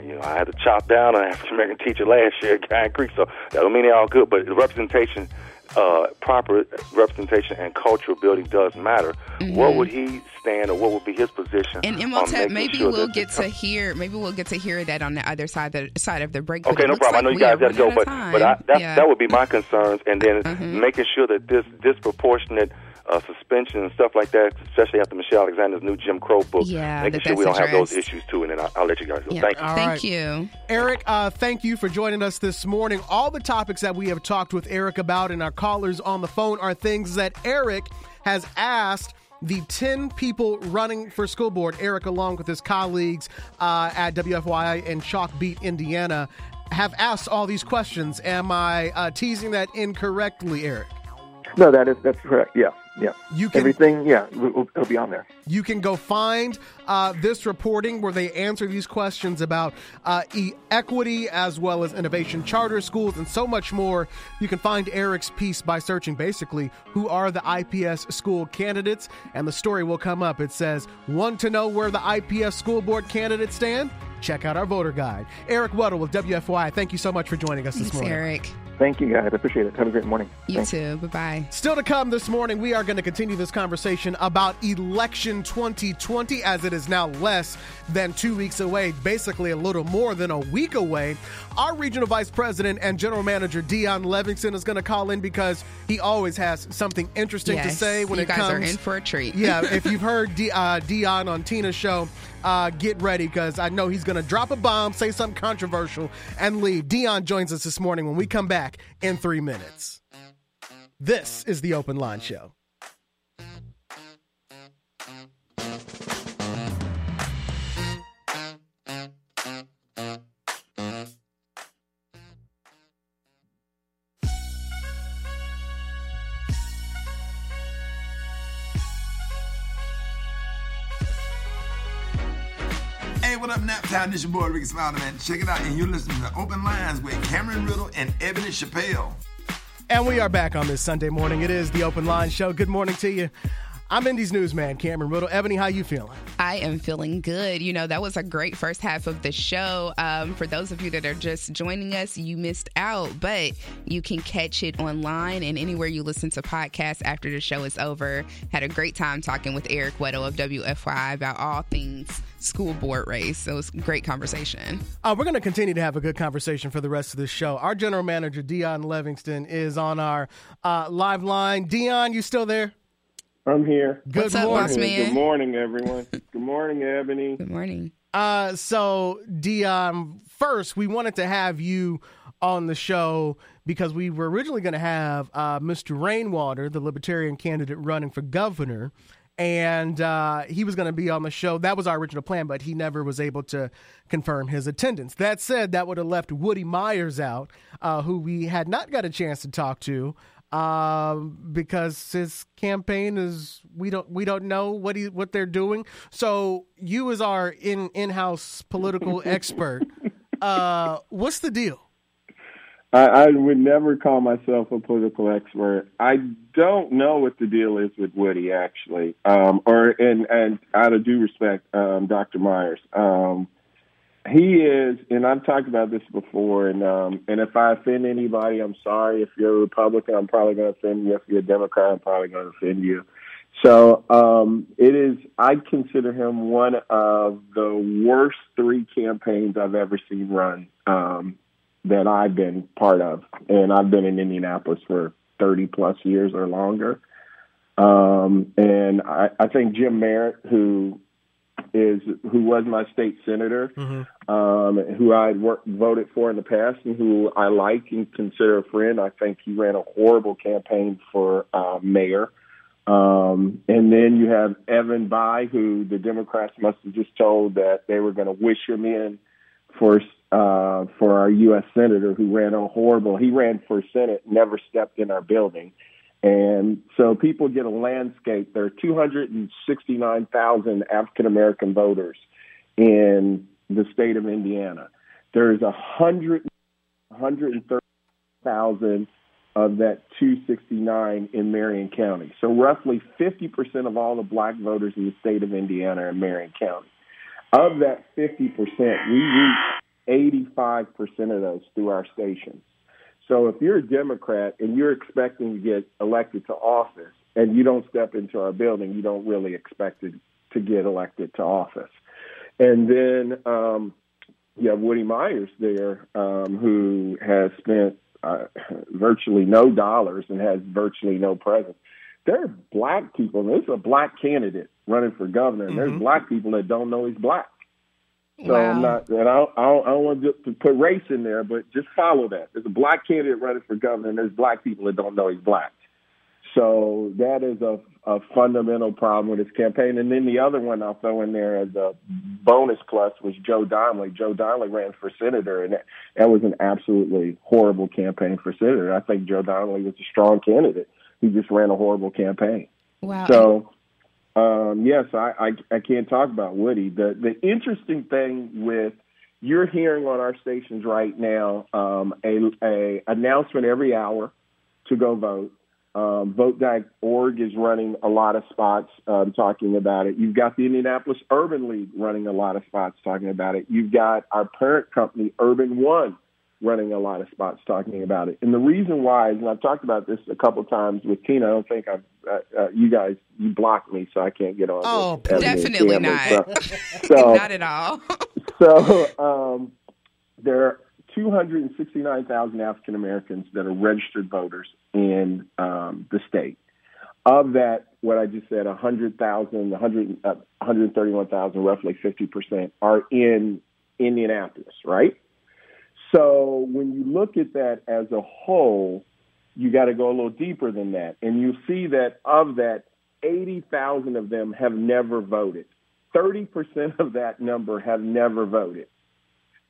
[SPEAKER 7] you know I had to chop down an African American teacher last year at Guyan Creek, so that don't mean they're all good. But the representation, uh, proper representation and cultural building does matter. Mm-hmm. What would he stand, or what would be his position?
[SPEAKER 4] And Imhotep, maybe sure we'll get to hear. Maybe we'll get to hear that on the other side the side of the break.
[SPEAKER 7] Okay, no problem. Like I know you guys got to go, but but I, that yeah. that would be my concerns, and then mm-hmm. making sure that this disproportionate uh, suspension and stuff like that, especially after Michelle Alexander's new Jim Crow book.
[SPEAKER 4] Yeah,
[SPEAKER 7] making sure we don't addressed. have those issues too. And then I'll, I'll let you guys go. Yeah. Thank you.
[SPEAKER 4] All thank right. you,
[SPEAKER 3] Eric. Uh, thank you for joining us this morning. All the topics that we have talked with Eric about and our callers on the phone are things that Eric has asked the 10 people running for school board, Eric, along with his colleagues uh, at WFYI and Chalkbeat, Indiana, have asked all these questions. Am I uh, teasing that incorrectly, Eric?
[SPEAKER 2] No, that is that's correct. Yeah, yeah.
[SPEAKER 3] You can
[SPEAKER 2] Everything, yeah, it'll, it'll be on there.
[SPEAKER 3] You can go find uh, this reporting where they answer these questions about uh, e- equity as well as innovation charter schools and so much more. You can find Eric's piece by searching basically who are the IPS school candidates, and the story will come up. It says, Want to know where the IPS school board candidates stand? Check out our voter guide. Eric Weddle with WFY, thank you so much for joining us
[SPEAKER 4] Thanks,
[SPEAKER 3] this morning.
[SPEAKER 4] Eric.
[SPEAKER 2] Thank you, guys. I appreciate it. Have a great morning.
[SPEAKER 4] You
[SPEAKER 2] Thanks.
[SPEAKER 4] too. Bye bye.
[SPEAKER 3] Still to come this morning, we are going to continue this conversation about election 2020 as it is now less than two weeks away, basically a little more than a week away. Our regional vice president and general manager, Dion Livingston, is going to call in because he always has something interesting to say when
[SPEAKER 4] you
[SPEAKER 3] it
[SPEAKER 4] guys
[SPEAKER 3] comes.
[SPEAKER 4] are in for a treat.
[SPEAKER 3] yeah, if you've heard D, uh, Dion on Tina's show, uh, get ready because I know he's going to drop a bomb, say something controversial, and leave. Dion joins us this morning when we come back in three minutes. This is the Open Line Show.
[SPEAKER 8] Up, Naptown? This your boy Rickey Smiley, man. Check it out, and you're listening to Open Lines with Cameron Riddle and Ebony Chappelle.
[SPEAKER 3] And we are back on this Sunday morning. It is the Open Line Show. Good morning to you. I'm Indy's newsman, Cameron Riddle. Ebony, how you feeling?
[SPEAKER 4] I am feeling good. You know, that was a great first half of the show. Um, for those of you that are just joining us, you missed out, but you can catch it online and anywhere you listen to podcasts after the show is over. Had a great time talking with Eric Weddle of WFY about all things school board race. So it was a great conversation.
[SPEAKER 3] Uh, we're going to continue to have a good conversation for the rest of this show. Our general manager, Dion Livingston, is on our uh, live line. Dion, you still there?
[SPEAKER 9] I'm here.
[SPEAKER 3] Good
[SPEAKER 4] What's up,
[SPEAKER 3] morning.
[SPEAKER 4] boss man?
[SPEAKER 9] Good morning, everyone. Good morning, Ebony.
[SPEAKER 4] Good morning.
[SPEAKER 3] Uh, so, Dion, first, we wanted to have you on the show because we were originally going to have uh, Mr. Rainwater, the Libertarian candidate running for governor, and uh, he was going to be on the show. That was our original plan, but he never was able to confirm his attendance. That said, that would have left Woody Myers out, uh, who we had not got a chance to talk to. Um, because his campaign is we don't we don't know what he what they're doing. So you as our in in house political expert, uh, what's the deal?
[SPEAKER 9] I, I would never call myself a political expert. I don't know what the deal is with Woody, actually, um, or and and out of due respect, um, Dr. Myers. Um, he is, and I've talked about this before, and um, and if I offend anybody, I'm sorry. If you're a Republican, I'm probably going to offend you. If you're a Democrat, I'm probably going to offend you. So um, it is. I consider him one of the worst three campaigns I've ever seen run um, that I've been part of, and I've been in Indianapolis for 30 plus years or longer. Um, and I, I think Jim Merritt, who is who was my state senator, um, who I had worked, voted for in the past, and who I like and consider a friend. I think he ran a horrible campaign for uh, mayor. Um, and then you have Evan Bayh, who the Democrats must have just told that they were going to wish him in for uh, for our U.S. senator, who ran a horrible. He ran for Senate, never stepped in our building. And so people get a landscape. There are 269,000 African American voters in the state of Indiana. There's hundred, 130,000 of that 269 in Marion County. So roughly 50% of all the black voters in the state of Indiana are in Marion County. Of that 50%, we reach 85% of those through our stations. So if you're a Democrat and you're expecting to get elected to office and you don't step into our building, you don't really expect to, to get elected to office. And then um, you have Woody Myers there, um, who has spent uh, virtually no dollars and has virtually no presence. There are black people. There's a black candidate running for governor, and there's black people that don't know he's black. So I'm not, and I don't, I don't, I don't want to to put race in there, but just follow that. There's a black candidate running for governor, and there's black people that don't know he's black. So that is a, a fundamental problem with his campaign. And then the other one I'll throw in there as a bonus plus was Joe Donnelly. Joe Donnelly ran for senator, and that, that was an absolutely horrible campaign for senator. I think Joe Donnelly was a strong candidate, He just ran a horrible campaign.
[SPEAKER 4] Wow.
[SPEAKER 9] So, um, yes, I, I I can't talk about Woody. The the interesting thing with you're hearing on our stations right now um, a, a announcement every hour to go vote. Um, Vote.org is running a lot of spots um, talking about it. You've got the Indianapolis Urban League running a lot of spots talking about it. You've got our parent company, Urban One, running a lot of spots talking about it. And the reason why is, and I've talked about this a couple times with Tina. I don't think I've, uh, uh, you guys, you blocked me, so I can't get on.
[SPEAKER 4] Oh, definitely not.
[SPEAKER 9] So,
[SPEAKER 4] not at all.
[SPEAKER 9] so um, there are 269,000 African Americans that are registered voters in um, the state. Of that, what I just said, 100,000, 100, uh, 131,000, roughly 50% are in Indianapolis, right? So when you look at that as a whole, you got to go a little deeper than that. And you see that of that, 80,000 of them have never voted. 30% of that number have never voted.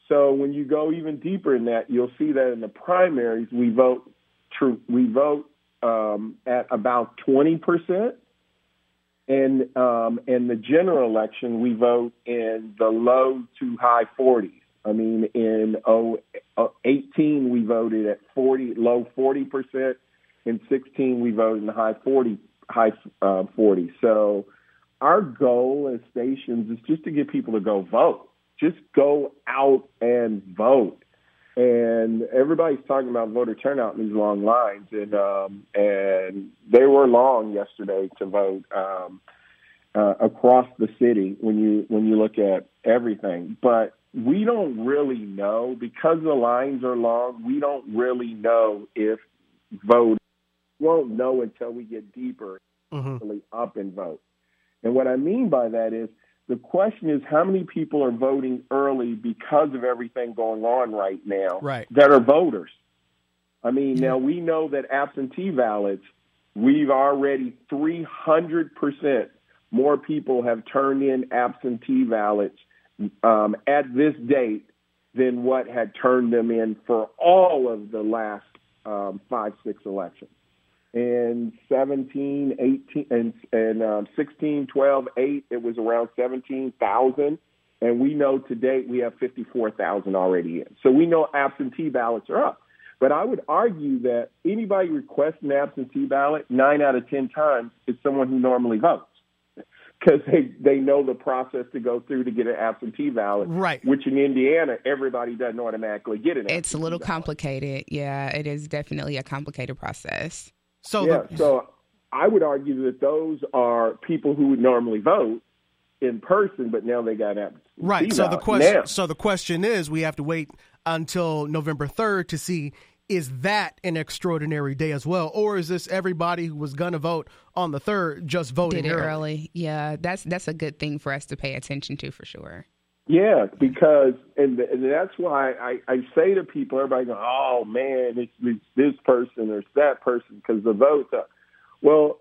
[SPEAKER 9] So when you go even deeper in that, you'll see that in the primaries we vote true we vote um, at about 20 percent, and um, in the general election we vote in the low to high 40s. I mean, in oh, 18 we voted at 40 low 40 percent. In 16 we voted in the high 40 high uh, 40. So our goal as stations is just to get people to go vote just go out and vote. And everybody's talking about voter turnout in these long lines, and um, and they were long yesterday to vote um, uh, across the city when you when you look at everything. But we don't really know because the lines are long. We don't really know if vote. Won't know until we get deeper, mm-hmm. really up and vote. And what I mean by that is the question is how many people are voting early because of everything going on right now
[SPEAKER 3] right.
[SPEAKER 9] that are voters. I mean, yeah. now we know that absentee ballots, we've already 300% more people have turned in absentee ballots um, at this date than what had turned them in for all of the last um, five, six elections in 17, 18, and, and um, 16, 12, 8, it was around 17,000. And we know to date we have 54,000 already in. So we know absentee ballots are up. But I would argue that anybody requesting an absentee ballot, nine out of 10 times, is someone who normally votes. Because they, they know the process to go through to get an absentee ballot.
[SPEAKER 3] Right.
[SPEAKER 9] Which in Indiana, everybody doesn't automatically get it.
[SPEAKER 4] It's a little ballot. complicated. Yeah, it is definitely a complicated process.
[SPEAKER 3] So
[SPEAKER 9] yeah,
[SPEAKER 3] the,
[SPEAKER 9] so I would argue that those are people who would normally vote in person, but now they got out.
[SPEAKER 3] Right. So the question. Now, so the question is, we have to wait until November third to see is that an extraordinary day as well, or is this everybody who was going to vote on the third just voting
[SPEAKER 4] Did it
[SPEAKER 3] early?
[SPEAKER 4] early? Yeah, that's that's a good thing for us to pay attention to for sure.
[SPEAKER 9] Yeah, because and, and that's why I, I say to people, everybody goes, "Oh man, it's, it's this person or it's that person," because the votes. Are, well,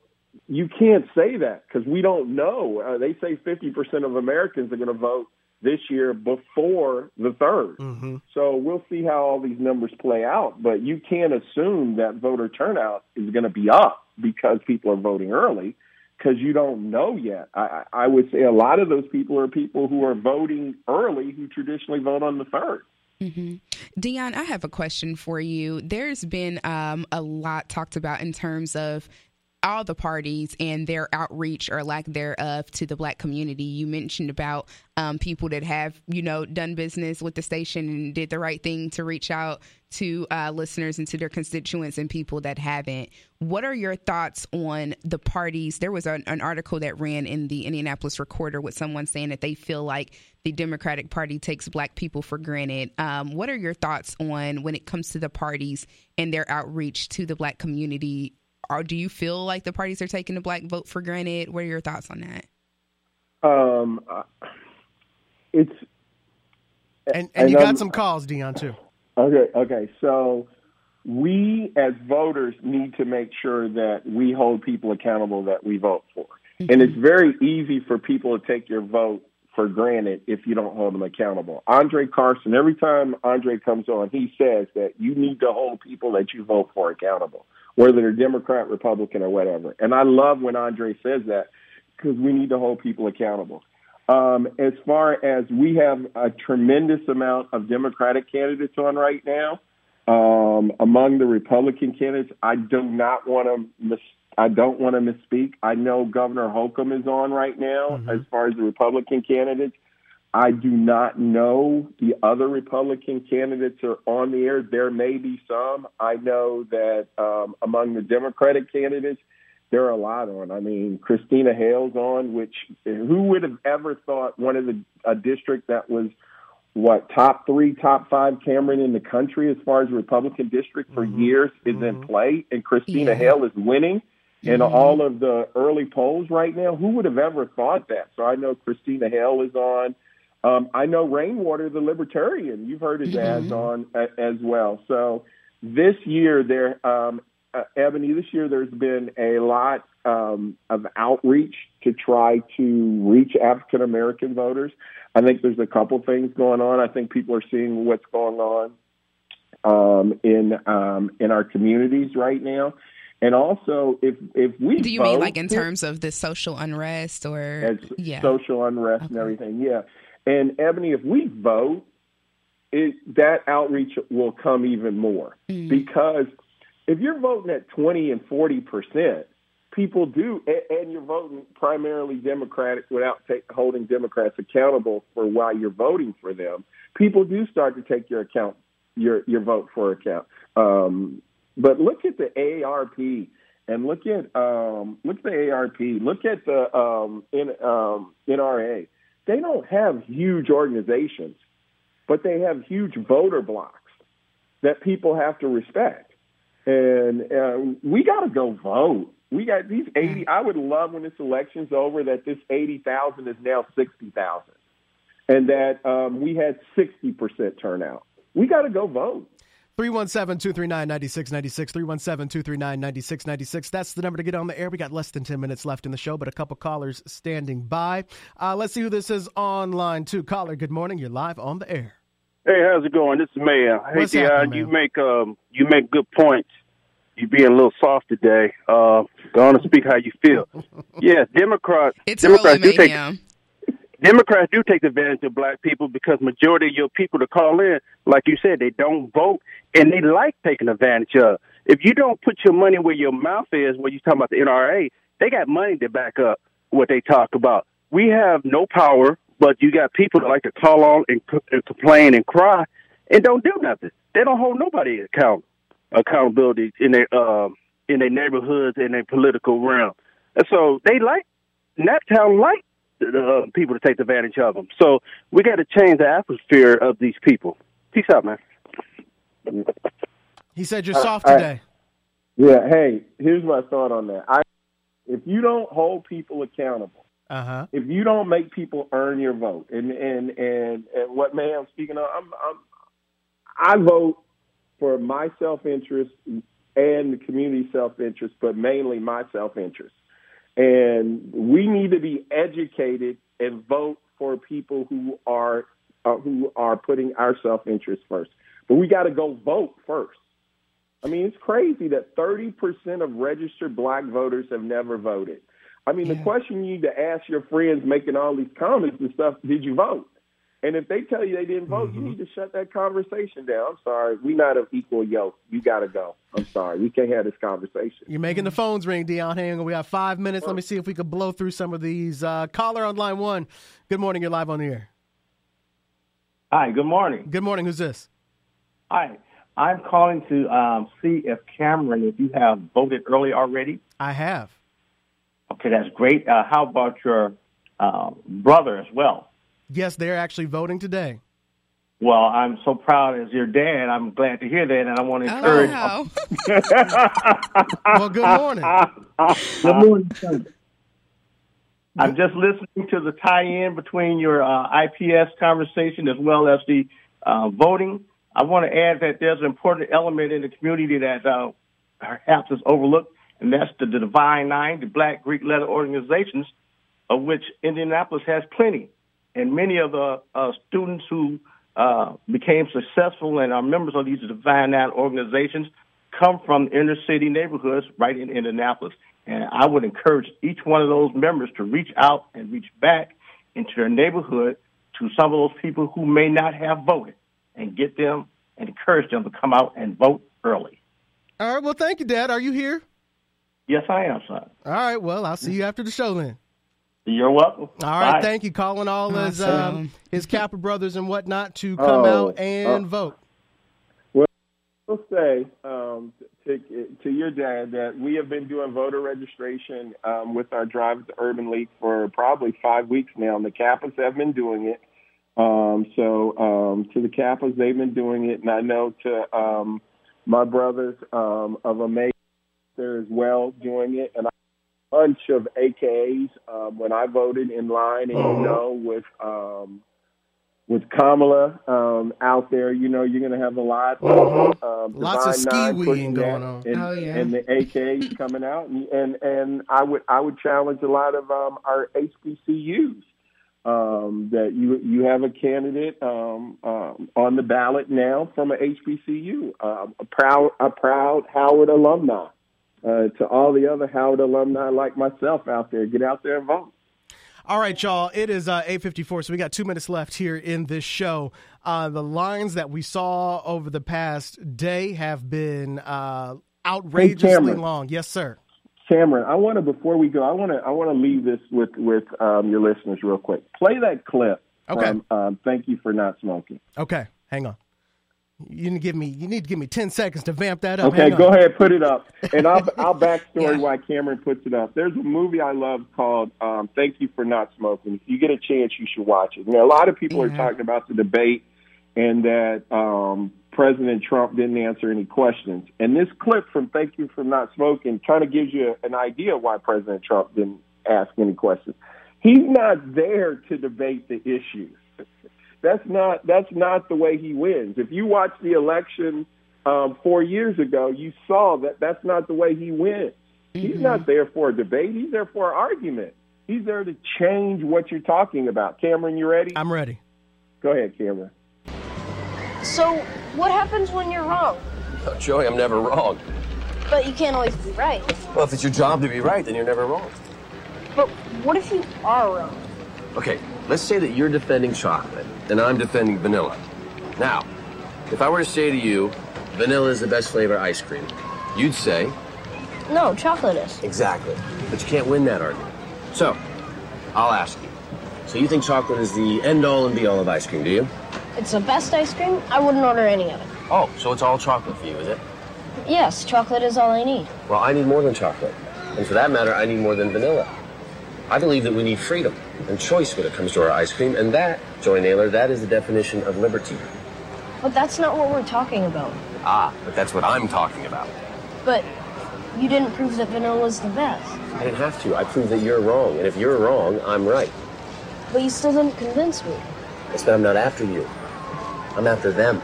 [SPEAKER 9] you can't say that because we don't know. Uh, they say fifty percent of Americans are going to vote this year before the 3rd
[SPEAKER 3] mm-hmm.
[SPEAKER 9] So we'll see how all these numbers play out. But you can't assume that voter turnout is going to be up because people are voting early because you don't know yet. I, I would say a lot of those people are people who are voting early who traditionally vote on the 3rd.
[SPEAKER 4] Mm-hmm. Dion, I have a question for you. There's been um, a lot talked about in terms of all the parties and their outreach or lack thereof to the black community. You mentioned about um, people that have, you know, done business with the station and did the right thing to reach out to uh, listeners and to their constituents and people that haven't. What are your thoughts on the parties? There was an, an article that ran in the Indianapolis Recorder with someone saying that they feel like the Democratic Party takes black people for granted. Um, what are your thoughts on when it comes to the parties and their outreach to the black community or do you feel like the parties are taking the black vote for granted? What are your thoughts on that?
[SPEAKER 9] Um, it's
[SPEAKER 3] and and, and you got some calls, Dion, too.
[SPEAKER 9] Okay, okay. So we as voters need to make sure that we hold people accountable that we vote for. Mm-hmm. And it's very easy for people to take your vote for granted if you don't hold them accountable. Andre Carson, every time Andre comes on, he says that you need to hold people that you vote for accountable whether they're Democrat, Republican, or whatever. And I love when Andre says that because we need to hold people accountable. Um, as far as we have a tremendous amount of Democratic candidates on right now, um, among the Republican candidates, I do not want to mis- I don't want to misspeak. I know Governor Holcomb is on right now mm-hmm. as far as the Republican candidates. I do not know the other Republican candidates are on the air. There may be some. I know that um, among the Democratic candidates, there are a lot on. I mean, Christina Hale's on, which who would have ever thought one of the a district that was what top three, top five Cameron in the country as far as Republican district for mm-hmm. years is mm-hmm. in play, and Christina yeah. Hale is winning in mm-hmm. all of the early polls right now. Who would have ever thought that? So I know Christina Hale is on. Um, I know Rainwater, the Libertarian. You've heard his mm-hmm. ads on uh, as well. So this year, there, um, uh, Ebony, this year there's been a lot um, of outreach to try to reach African American voters. I think there's a couple things going on. I think people are seeing what's going on um, in um, in our communities right now. And also, if if we
[SPEAKER 4] do you
[SPEAKER 9] vote,
[SPEAKER 4] mean like in terms of the social unrest or
[SPEAKER 9] yeah. social unrest okay. and everything? Yeah. And Ebony, if we vote, it, that outreach will come even more mm. because if you're voting at 20 and 40 percent, people do, and, you're voting primarily Democratic without take, holding Democrats accountable for why you're voting for them. People do start to take your account, your your vote for account. Um, but look at the AARP and look at um, look at the AARP. Look at the um, in, um, NRA they don't have huge organizations, but they have huge voter blocks that people have to respect. And uh, we got to go vote. We got these 80. I would love when this election's over that this 80,000 is now 60,000 and that um, we had 60% turnout. We got to go vote.
[SPEAKER 3] 317 239 9696. 317 239 9696. That's the number to get on the air. We got less than 10 minutes left in the show, but a couple callers standing by. Uh, let's see who this is online too. Caller, good morning. You're live on the air.
[SPEAKER 10] Hey, how's it going? This is Mayor. Hey,
[SPEAKER 3] What's Dion,
[SPEAKER 10] you make um, you make good points. You're being a little soft today. Uh, go on and speak how you feel. yeah, Democrats.
[SPEAKER 4] It's
[SPEAKER 10] Democrats
[SPEAKER 4] early,
[SPEAKER 10] do take, Democrats do take advantage of black people because majority of your people to call in, like you said, they don't vote and they like taking advantage of. If you don't put your money where your mouth is, when you talking about the NRA, they got money to back up what they talk about. We have no power, but you got people that like to call on and, and complain and cry and don't do nothing. They don't hold nobody account accountability in their uh, in their neighborhoods in their political realm. And so they like Naptown like uh, people to take advantage of them. So we got to change the atmosphere of these people. Peace out, man.
[SPEAKER 3] He said you're soft today.
[SPEAKER 9] yeah. Hey, here's my thought on that. I, if you don't hold people accountable,
[SPEAKER 3] uh-huh.
[SPEAKER 9] if you don't make people earn your vote, and and and, and what man I'm speaking of, I'm, I'm I vote for my self interest and the community self interest, but mainly my self interest. And we need to be educated and vote for people who are uh, who are putting our self interest first. But we got to go vote first. I mean, it's crazy that 30% of registered black voters have never voted. I mean, yeah. the question you need to ask your friends making all these comments and stuff, did you vote? And if they tell you they didn't vote, mm-hmm. you need to shut that conversation down. I'm sorry. We're not of equal yoke. You got to go. I'm sorry. We can't have this conversation.
[SPEAKER 3] You're making the phones ring, Dion Hang. We have five minutes. Let me see if we can blow through some of these. Uh, caller on line one. Good morning. You're live on the air.
[SPEAKER 11] Hi. Good morning.
[SPEAKER 3] Good morning. Who's this?
[SPEAKER 11] Hi. I'm calling to um, see if Cameron, if you have voted early already.
[SPEAKER 3] I have.
[SPEAKER 11] Okay, that's great. Uh, how about your uh, brother as well?
[SPEAKER 3] Yes, they're actually voting today.
[SPEAKER 11] Well, I'm so proud as your dad. I'm glad to hear that, and I want to encourage.
[SPEAKER 3] Oh. well, good morning.
[SPEAKER 11] good morning. I'm just listening to the tie-in between your uh, IPS conversation as well as the uh, voting. I want to add that there's an important element in the community that uh, perhaps is overlooked, and that's the, the Divine Nine, the Black Greek letter organizations, of which Indianapolis has plenty and many of the uh, students who uh, became successful and are members of these divine organizations come from inner city neighborhoods right in Indianapolis. And I would encourage each one of those members to reach out and reach back into their neighborhood to some of those people who may not have voted and get them and encourage them to come out and vote early.
[SPEAKER 3] All right. Well, thank you, Dad. Are you here?
[SPEAKER 11] Yes, I am, son.
[SPEAKER 3] All right. Well, I'll see you after the show then.
[SPEAKER 11] You're welcome.
[SPEAKER 3] All right.
[SPEAKER 11] Bye.
[SPEAKER 3] Thank you. Calling all his um, his Kappa brothers and whatnot to come
[SPEAKER 9] Oh,
[SPEAKER 3] out and
[SPEAKER 9] oh.
[SPEAKER 3] vote.
[SPEAKER 9] will say um, to, to your dad that we have been doing voter registration um, with our Drive to Urban League for probably five weeks now, and the Kappas have been doing it. Um, so um, to the Kappas, they've been doing it, and I know to um, my brothers um, of Omega there as well doing it, and a bunch of AKAs um, when I voted in line, and you know with. Um, with Kamala um, out there, you know, you're going to have a lot of um,
[SPEAKER 3] Lots of
[SPEAKER 9] Divine
[SPEAKER 3] ski-weeing going on.
[SPEAKER 9] and,
[SPEAKER 4] Oh, yeah.
[SPEAKER 9] and the AKs coming out, and, and and I would I would challenge a lot of um, our HBCUs um, that you you have a candidate um, um, on the ballot now from a HBCU, um, a proud a proud Howard alumni. Uh, to all the other Howard alumni like myself out there, get out there and vote.
[SPEAKER 3] All right, y'all. It is uh, 8:54, so we got two minutes left here in this show. Uh, the lines that we saw over the past day have been uh, outrageously
[SPEAKER 9] Cameron.
[SPEAKER 3] long. Yes, sir.
[SPEAKER 9] Cameron, I want to before we go, I want to I want to leave this with with um, your listeners real quick. Play that clip.
[SPEAKER 3] Okay.
[SPEAKER 9] From, um, thank you for not smoking.
[SPEAKER 3] Okay, hang on. You need to give me. You need to give me 10 seconds to vamp that up.
[SPEAKER 9] Okay, go ahead, put it up, and I'll I'll backstory
[SPEAKER 4] Yeah.
[SPEAKER 9] why Cameron puts it up. There's a movie I love called um, "Thank You for Not Smoking." If you get a chance, you should watch it. You know, a lot of people are talking about the debate and that um, President Trump didn't answer any questions. And this clip from "Thank You for Not Smoking" kind of gives you an idea why President Trump didn't ask any questions. He's not there to debate the issues. That's not that's not the way he wins. If you watch the election um, four years ago, you saw that that's not the way he wins. He's not there for a debate. He's there for an argument. He's there to change what you're talking about. Cameron, you ready?
[SPEAKER 3] I'm ready.
[SPEAKER 9] Go ahead, Cameron.
[SPEAKER 12] So, what happens when you're wrong?
[SPEAKER 13] Oh, Joey, I'm never wrong.
[SPEAKER 12] But you can't always be right.
[SPEAKER 13] Well, if it's your job to be right, then you're never wrong.
[SPEAKER 12] But what if you are wrong?
[SPEAKER 13] Okay, let's say that you're defending chocolate and I'm defending vanilla. Now, if I were to say to you, vanilla is the best flavor ice cream, you'd say,
[SPEAKER 12] No, chocolate is.
[SPEAKER 13] exactly. But you can't win that argument. So, I'll ask you. So you think chocolate is the end all and be all of ice cream, do you?
[SPEAKER 12] It's the best ice cream. I wouldn't order any of it.
[SPEAKER 13] Oh, so it's all chocolate for you, is it?
[SPEAKER 12] Yes, chocolate is all I need.
[SPEAKER 13] Well, I need more than chocolate. And for that matter, I need more than vanilla. I believe that we need freedom and choice when it comes to our ice cream, and that, Joey Naylor, that is the definition of liberty.
[SPEAKER 12] But that's not what we're talking about.
[SPEAKER 13] Ah, but that's what I'm talking about.
[SPEAKER 12] But you didn't prove that vanilla is the best.
[SPEAKER 13] I didn't have to. I proved that you're wrong, and if you're wrong, I'm right.
[SPEAKER 12] But you still didn't convince me.
[SPEAKER 13] It's that I'm not after you. I'm after them.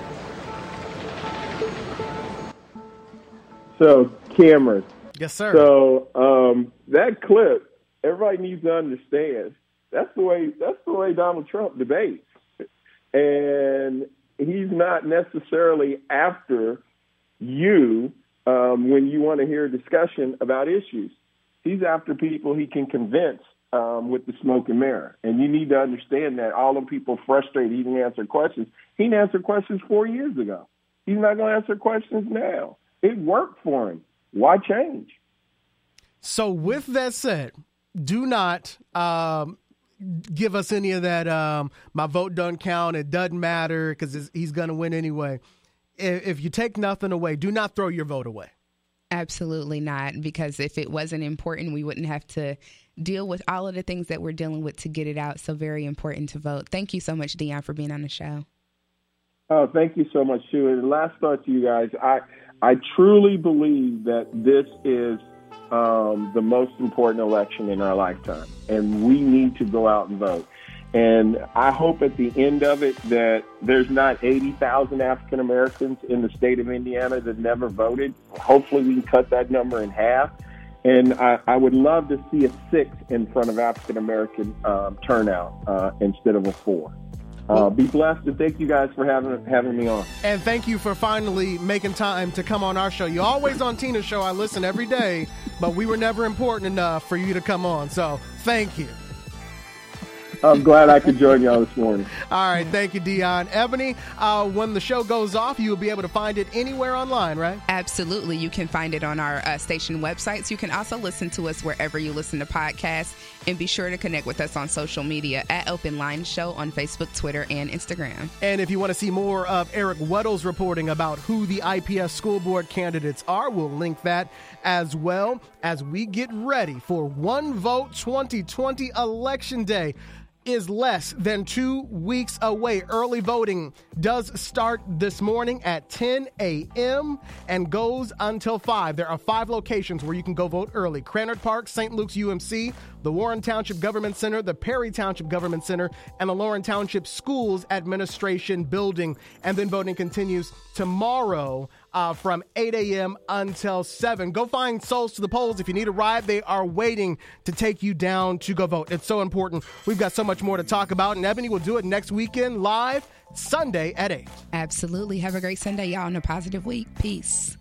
[SPEAKER 9] So, Cameron.
[SPEAKER 3] Yes, sir.
[SPEAKER 9] So um, that clip, everybody needs to understand. That's the way. That's the way Donald Trump debates, and he's not necessarily after you um, when you want to hear a discussion about issues. He's after people he can convince um, with the smoke and mirror. And you need to understand that all the people frustrated he didn't answer questions. He didn't answer questions four years ago. He's not going to answer questions now. It worked for him. Why change?
[SPEAKER 3] So, with that said, do not um, give us any of that. Um, my vote doesn't count. It doesn't matter because he's going to win anyway. If, if you take nothing away, do not throw your vote away.
[SPEAKER 4] Absolutely not, because if it wasn't important, we wouldn't have to deal with all of the things that we're dealing with to get it out. So, very important to vote. Thank you so much, Dion, for being on the show.
[SPEAKER 9] Oh, thank you so much, Sue. And last thought to you guys, I I truly believe that this is um, the most important election in our lifetime, and we need to go out and vote. And I hope at the end of it that there's not 80,000 African Americans in the state of Indiana that never voted. Hopefully, we can cut that number in half. And I, I would love to see a six in front of African American um, turnout uh, instead of a four. Uh, be blessed and thank you guys for having having me on.
[SPEAKER 3] And thank you for finally making time to come on our show. You're always on Tina's show. I listen every day, but we were never important enough for you to come on. So thank you.
[SPEAKER 9] I'm glad I could join y'all this morning.
[SPEAKER 3] All right, thank you, Dion. Ebony, uh, when the show goes off, you'll be able to find it anywhere online, right?
[SPEAKER 4] Absolutely. You can find it on our uh, station websites. You can also listen to us wherever you listen to podcasts. And be sure to connect with us on social media at Open Line Show on Facebook, Twitter, and Instagram.
[SPEAKER 3] And if you want to see more of Eric Weddle's reporting about who the IPS school board candidates are, we'll link that as well as we get ready for One Vote 2020 Election Day is less than two weeks away. Early voting does start this morning at 10 a.m. and goes until 5. There are five locations where you can go vote early Krannert Park, St. Luke's UMC, the Warren Township Government Center, the Perry Township Government Center, and the Lawrence Township Schools Administration Building. And then voting continues tomorrow uh, from 8 a.m. until 7. Go find Souls to the Polls. If you need a ride, they are waiting to take you down to go vote. It's so important. We've got so much more to talk about, and Ebony will do it next weekend live Sunday at 8.
[SPEAKER 4] Absolutely. Have a great Sunday, y'all, and a positive week. Peace.